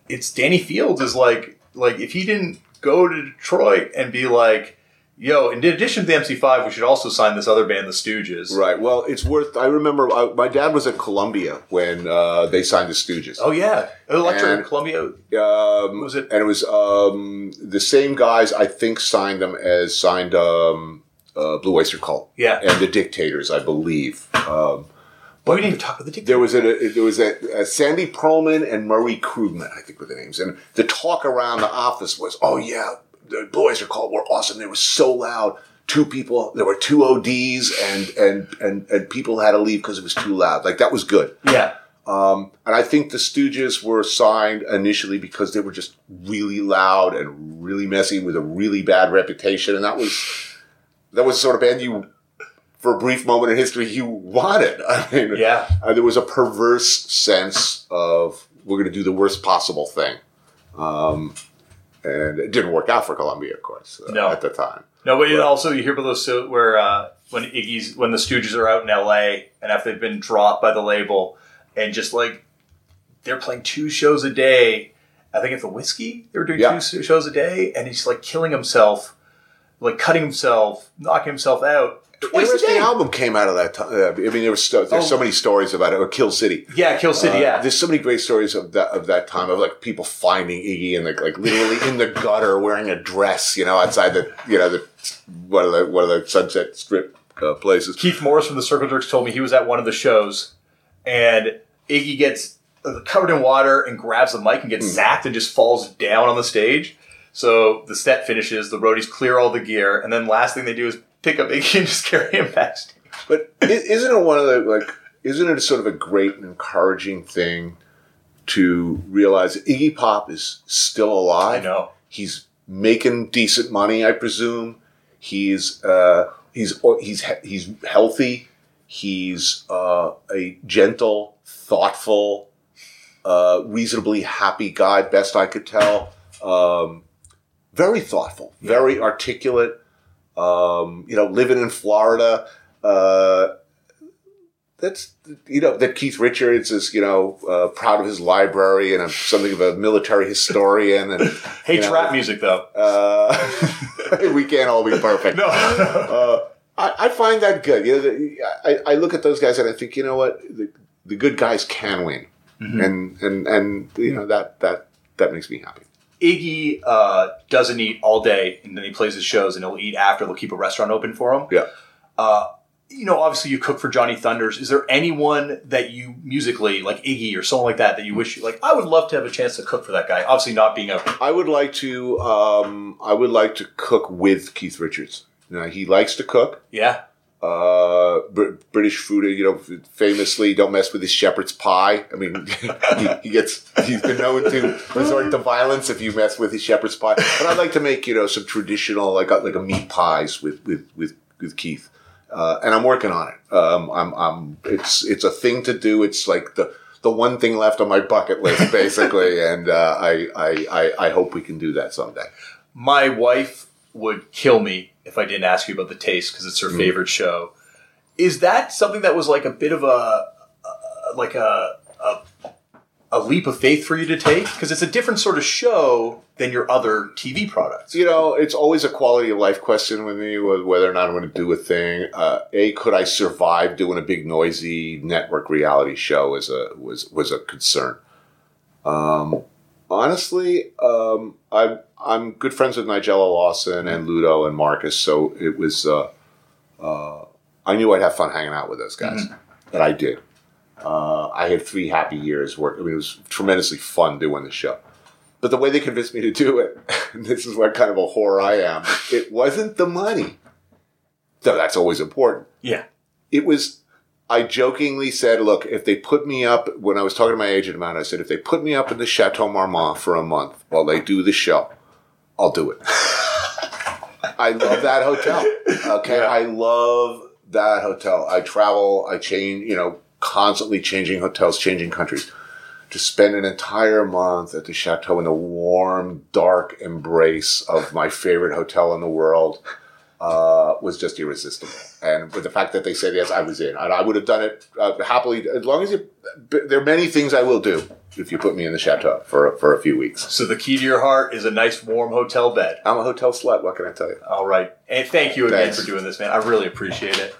It's Danny Fields is like like if he didn't go to Detroit and be like, "Yo," in addition to the MC5, we should also sign this other band, the Stooges. Right. Well, it's worth. I remember uh, my dad was at Columbia when uh, they signed the Stooges. Oh yeah, Elektra And- Columbia. Um, Was it- And it was um, the same guys. I think signed them as signed um, uh, Blue Oyster Cult. Yeah. And the Dictators, I believe. Um, But we didn't even talk about the Dictators. there was a there was a, a Sandy Pearlman and Murray Krugman, I think were the names. And the talk around the office was, "Oh yeah, the boys are called were awesome. They were so loud. Two people, there were two ODs, and and and and people had to leave because it was too loud. Like that was good." yeah. Um, and I think the Stooges were signed initially because they were just really loud and really messy with a really bad reputation, and that was that was the sort of band you, for a brief moment in history, you wanted. I mean, Yeah. uh, there was a perverse sense of we're going to do the worst possible thing, um, and it didn't work out for Columbia, of course, uh, No. at the time. No, but also you hear about those so- where uh, when Iggy's when the Stooges are out in L.A. and after they've been dropped by the label and just like they're playing two shows a day. I think it's the Whisky. They were doing Yeah. two shows a day, and he's like killing himself, like cutting himself, knocking himself out. Twice a Interesting day. album came out of that time. I mean, there was sto- there's Oh. so many stories about it. Or Kill City. Yeah, Kill City. Uh, yeah, there's so many great stories of that of that time of like people finding Iggy and like like literally in the gutter wearing a dress, you know, outside the you know the one of the one of the Sunset Strip uh, places. Keith Morris from the Circle Jerks told me he was at one of the shows, and Iggy gets uh, covered in water and grabs the mic and gets zapped and just falls down on the stage. So the set finishes, the roadies clear all the gear, and then last thing they do is pick up Iggy and just carry him backstage. But isn't it one of the like? Isn't it sort of a great and encouraging thing to realize Iggy Pop is still alive? I know. He's making decent money, I presume. He's uh, he's he's he's healthy. He's uh, a gentle, thoughtful, uh, reasonably happy guy. Best I could tell. Um, very thoughtful, very articulate. Um, you know, living in Florida. Uh, that's you know that Keith Richards is you know uh, proud of his library and I'm something of a military historian and Hates know, rap music though. uh, we can't all be perfect. No. Uh, I, I find that good. You know, the, I, I look at those guys and I think, you know what, the, the good guys can win, and and and you know that that that makes me happy. Iggy uh, doesn't eat all day, and then he plays his shows, and he'll eat after. They'll keep a restaurant open for him. Yeah. Uh, you know, obviously, you cook for Johnny Thunders. Is there anyone that you musically, like Iggy or someone like that, that you wish you like? I would love to have a chance to cook for that guy. Obviously, not being a I would like to. Um, I would like to cook with Keith Richards. You know, he likes to cook. yeah, Uh, Br- British food, you know, famously don't mess with his shepherd's pie. I mean, he, he gets he's been known to resort to violence if you mess with his shepherd's pie. But I'd like to make you know some traditional like a, like a meat pies with with with, with Keith, uh, and I'm working on it. Um, I'm I'm it's it's a thing to do. It's like the the one thing left on my bucket list basically, and uh, I, I I I hope we can do that someday. my wife would kill me if I didn't ask you about the taste because it's her favorite show. Is that something that was like a bit of a uh, like a, a a leap of faith for you to take because it's a different sort of show than your other TV products? you know, it's always a quality of life question with me, with whether or not I'm going to do a thing. Uh, a, could I survive doing a big noisy network reality show? Is a was was a concern. Um, honestly, um, I'm I'm good friends with Nigella Lawson and Ludo and Marcus, so it was. Uh, uh, I knew I'd have fun hanging out with those guys, and I did. Uh, I had three happy years. Work. I mean, it was tremendously fun doing the show. But the way they convinced me to do it, and this is what kind of a whore I am, it wasn't the money. Though that's always important. Yeah. It was, I jokingly said, look, if they put me up, when I was talking to my agent about it, I said, if they put me up in the Chateau Marmont for a month while they do the show, I'll do it. I love that hotel. Okay. Yeah. I love that hotel. I travel, I change, you know, constantly changing hotels, changing countries to spend an entire month at the chateau in the warm, dark embrace of my favorite hotel in the world uh, was just irresistible. And with the fact that they said yes, I was in, and I would have done it uh, happily as long as you. There are many things I will do if you put me in the chateau for for a few weeks. So the key to your heart is a nice warm hotel bed. I'm a hotel slut. What can I tell you? All right. And thank you again Thanks. for doing this, man. I really appreciate it.